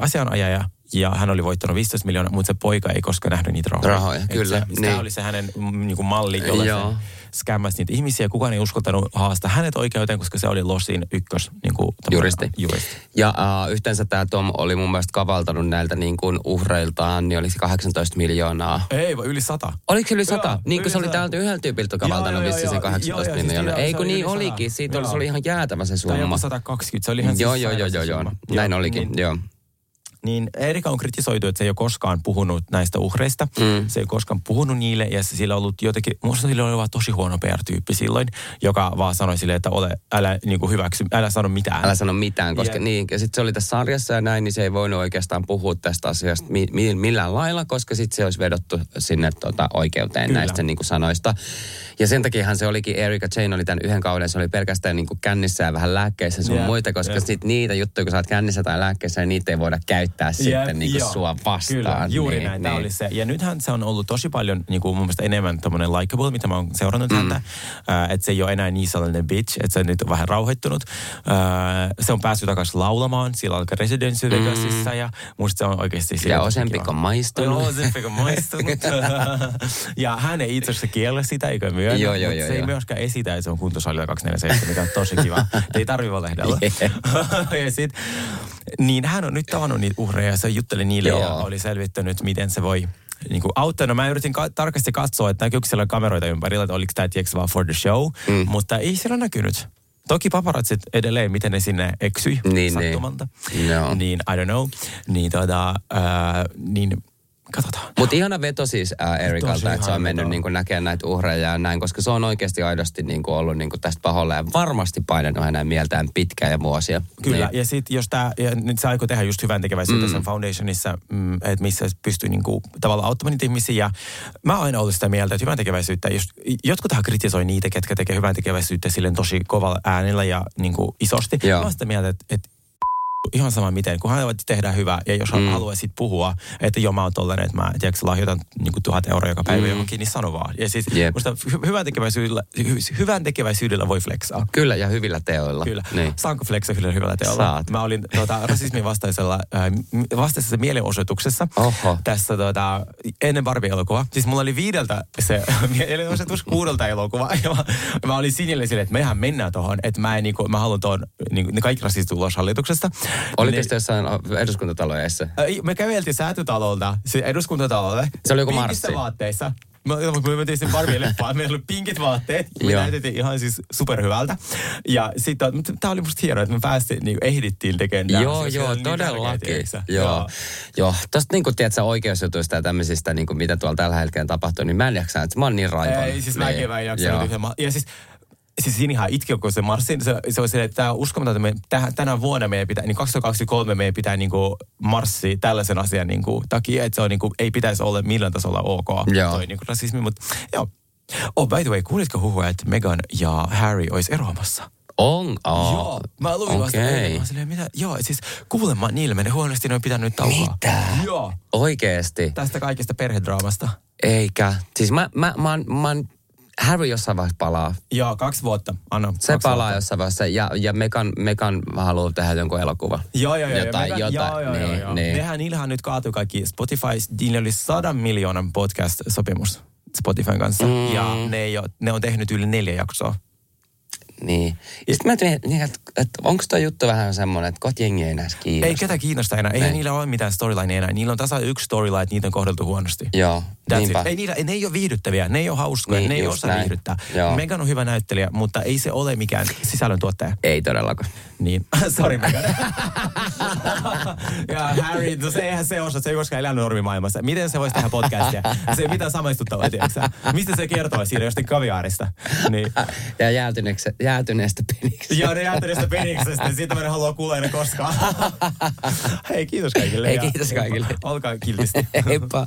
asianajaja ja hän oli voittanut 15 miljoonaa, mutta se poika ei koskaan nähnyt niitä rahoja. Rahoja, Et kyllä, Se, niin. Oli se hänen mm, niin kuin malli, jolla Joo. se skämmäsi niitä ihmisiä. Kukaan ei uskaltanut haastaa hänet oikeuteen, koska se oli Losin ykkös niin kuin, Juristi. juristi. Ja uh, yhteensä tämä Tom oli mun mielestä kavaltanut näiltä niin kuin uhreiltaan, niin olisi 18 miljoonaa. Ei, vaan yli sata. Oliko se yli sata? Joo, niin kuin se oli täältä yhdeltä tyypiltä kavaltanut Joo, joo, vissiin joo, se joo. 18 Joo, joo, siis miljoonaa. niillä- Ei se kun niin olikin. Siitä oli, se Joo. oli ihan jäätävä se Tai summa. 120, se oli ihan Joo, siis joo, joo, joo, se joo. summa. Näin Joo, olikin, niin- joo. Niin Erika on kritisoitu, että se ei ole koskaan puhunut näistä uhreista. Mm. Se ei ole koskaan puhunut niille ja se- sillä on ollut jotenkin, musta sillä oli vaan tosi huono PR-tyyppi silloin, joka vaan sanoi sille, että ole, älä niin kuin hyväksy, älä sano mitään. Älä sano mitään, koska Ja- niin. Ja sitten se oli tässä sarjassa ja näin, niin se ei voinut oikeastaan puhua tästä asiasta mi- mi- millään lailla, koska sitten se olisi vedottu sinne tota, oikeuteen Kyllä. näistä niin kuin sanoista. Ja sen takiahan se olikin, Erika Jane oli tämän yhden kauden, se oli pelkästään niin kuin kännissä ja vähän lääkkeissä sun Jep, muita, koska jep. sitten niitä juttuja, kun sä oot kännissä tai lääkkeissä, niin niitä ei voida käyttää käyttää sitten niin kuin joo. sua vastaan. Kyllä, juuri niin, näin. Niin. oli se. Ja nythän se on ollut tosi paljon niin kuin mun mielestä enemmän tämmöinen likable, mitä mä oon seurannut mm. häntä. Äh, että se ei ole enää niin sellainen bitch, että se nyt on vähän rauhoittunut. Äh, se on päässyt takaisin laulamaan, sillä alkaa Residency Vegasissa ja musta se on oikeasti... Ja on maistunut. Joo, Ozempic on maistunut. ja hän ei itse asiassa kiellä sitä eikä myönnä, Joo, joo, joo, se ei myöskään esitä, että se on kuntosalilla 247, mikä on tosi kiva. Ei tarvi valehdella. ja sit, niin hän on nyt tavannut niitä uhreja ja se jutteli niille Joo. ja oli selvittänyt, miten se voi niin kuin auttaa. No mä yritin ka- tarkasti katsoa, että näkyykö siellä kameroita ympärillä, että oliko tämä tiedätkö vaan for the show, mm. mutta ei siellä näkynyt. Toki paparatsit edelleen, miten ne sinne eksyi Niin, sattumalta. niin. Joo. Niin, I don't know. Niin, tota, ää, niin katsotaan. Mutta ihana veto siis ää, Erikalta, että se on mennyt niin näkemään näitä uhreja ja näin, koska se on oikeasti aidosti niin kuin ollut niin kuin tästä paholla ja varmasti painanut hänen mieltään pitkään ja vuosia. Kyllä, Niin. ja sitten jos tämä, ja nyt se aikoo tehdä just hyvän tekeväisyyttä mm. sen foundationissa, mm, että missä pystyy niinku tavallaan auttamaan niitä ihmisiä. Ja mä oon aina ollut sitä mieltä, että hyvän tekeväisyyttä, jos jotkuthan kritisoi niitä, ketkä tekee hyvän tekeväisyyttä silleen tosi kovalla äänellä ja niinku isosti. Joo. Mä oon sitä mieltä, että, että ihan sama miten, kun hän tehdään hyvää ja jos hän Mm. haluaa sit puhua, että joo mä oon tollanen, että mä tiedätkö, lahjoitan niinku tuhat euroa joka päivä Mm. johonkin, niin sano vaan. Ja siis Jep. musta hy- hyvän tekeväisyydellä, hy- hyvän tekeväisyydellä voi flexaa. Kyllä, ja hyvillä teoilla. Kyllä. Niin. Saanko flexa kyllä hyvällä teolla? Saat. Mä olin tuota, rasismin vastaisella, äh, vastaisessa mielenosoituksessa Oho. tässä tuota, ennen Barbie-elokuvaa. Siis mulla oli viideltä se mielenosoitus, kuudelta elokuva. Ja mä, mä olin sinille sille, että mehän mennään tuohon, että mä, en, niinku, mä haluan tuon, niinku, ne kaikki rasistit ulos hallituksesta. Olitte sitten jossain eduskuntatalojeissa? Äh, Me käveltiin säätytalolta se eduskuntatalolle. Se oli joku marssi. vaatteissa. Mä, mä mentiin sen Barbie-leffaan. Meillä oli pinkit vaatteet. Me Joo. näytettiin ihan siis superhyvältä. Ja sitten tämä oli musta hienoa, että me päästiin, niin ehdittiin tekemään nää Joo, asiat. Se joo, oli niin tärkeä, todellakin. tiedätkö? joo. joo. Tosta niinku, tiedätkö, oikeusjutuista ja tämmöisistä, niinku, mitä tuolla tällä hetkellä tapahtuu, niin mä en jaksa, että mä oon niin raivon. Ei, siis mäkin mä en Joo. ma- Ja siis Siis siinä ihan itki, kun se marssi, se, se oli silleen, että tämä on uskomatonta, että me täh, tänä vuonna meidän pitää, niin 2023 meidän pitää niinku marssi tällaisen asian niinku takia, että se on niinku, ei pitäisi olla millään tasolla ok, Joo. toi niinku rasismi, mutta joo. Oh, by the way, kuulitko huhua, että Meghan ja Harry olisi eroamassa? On? Oh. Joo, mä luin vasta Okei. eilen. Mä silleen, mitä? Joo, siis kuulemma niille menee huonosti, ne on pitänyt taukoa. Mitä? Joo, Oikeesti? tästä kaikesta perhedraamasta. Eikä. Siis mä, mä, mä, mä, oon- Harry jossain vaiheessa palaa. Joo, kaksi vuotta. Anna, Se kaksi palaa vuotta. jossain vaiheessa ja, ja Mekan, Mekan haluaa tehdä jonkun elokuvan. Joo, joo, joo. Jotain, Megan- jotain. Joo, joo, niin, joo, joo. Niin. Nehän, niillähän nyt kaatui kaikki Spotify. Niillä oli sadan miljoonan podcast-sopimus Spotifyn kanssa. Mm. Ja ne, ei ole, ne on tehnyt yli neljä jaksoa. Niin. Ja sitten mä mietin, että, että onko tuo juttu vähän semmoinen, että kohta jengi ei enää kiinnosta. Ei ketä kiinnosta enää. Ei Niin. niillä ole mitään storyline enää. Niillä on tasa yksi storyline, että niitä on kohdeltu huonosti. Joo, That's niinpä. it. Ei niillä, ne ei ole viihdyttäviä, ne ei ole hauskoja, Niin, ne ei osaa näin. viihdyttää. Joo. Megan on hyvä näyttelijä, mutta ei se ole mikään sisällöntuottaja. Ei todellakaan. Niin, sorry Megan. ja Harry, no se eihän se osaa, se ei koskaan elänyt normimaailmassa. Miten se voisi tehdä podcastia? Se ei mitään samaistuttavaa, tiedätkö? Mistä se kertoo siinä jostain kaviaarista? Niin. Ja jäätyneestä, jäätyneestä peniksi. Ja ne jäätelöstä peniksestä, ja siitä mä en halua kuulla enää koskaan. Hei, kiitos kaikille. Hei, kiitos kaikille. Olkaa kiltisti. Heippa.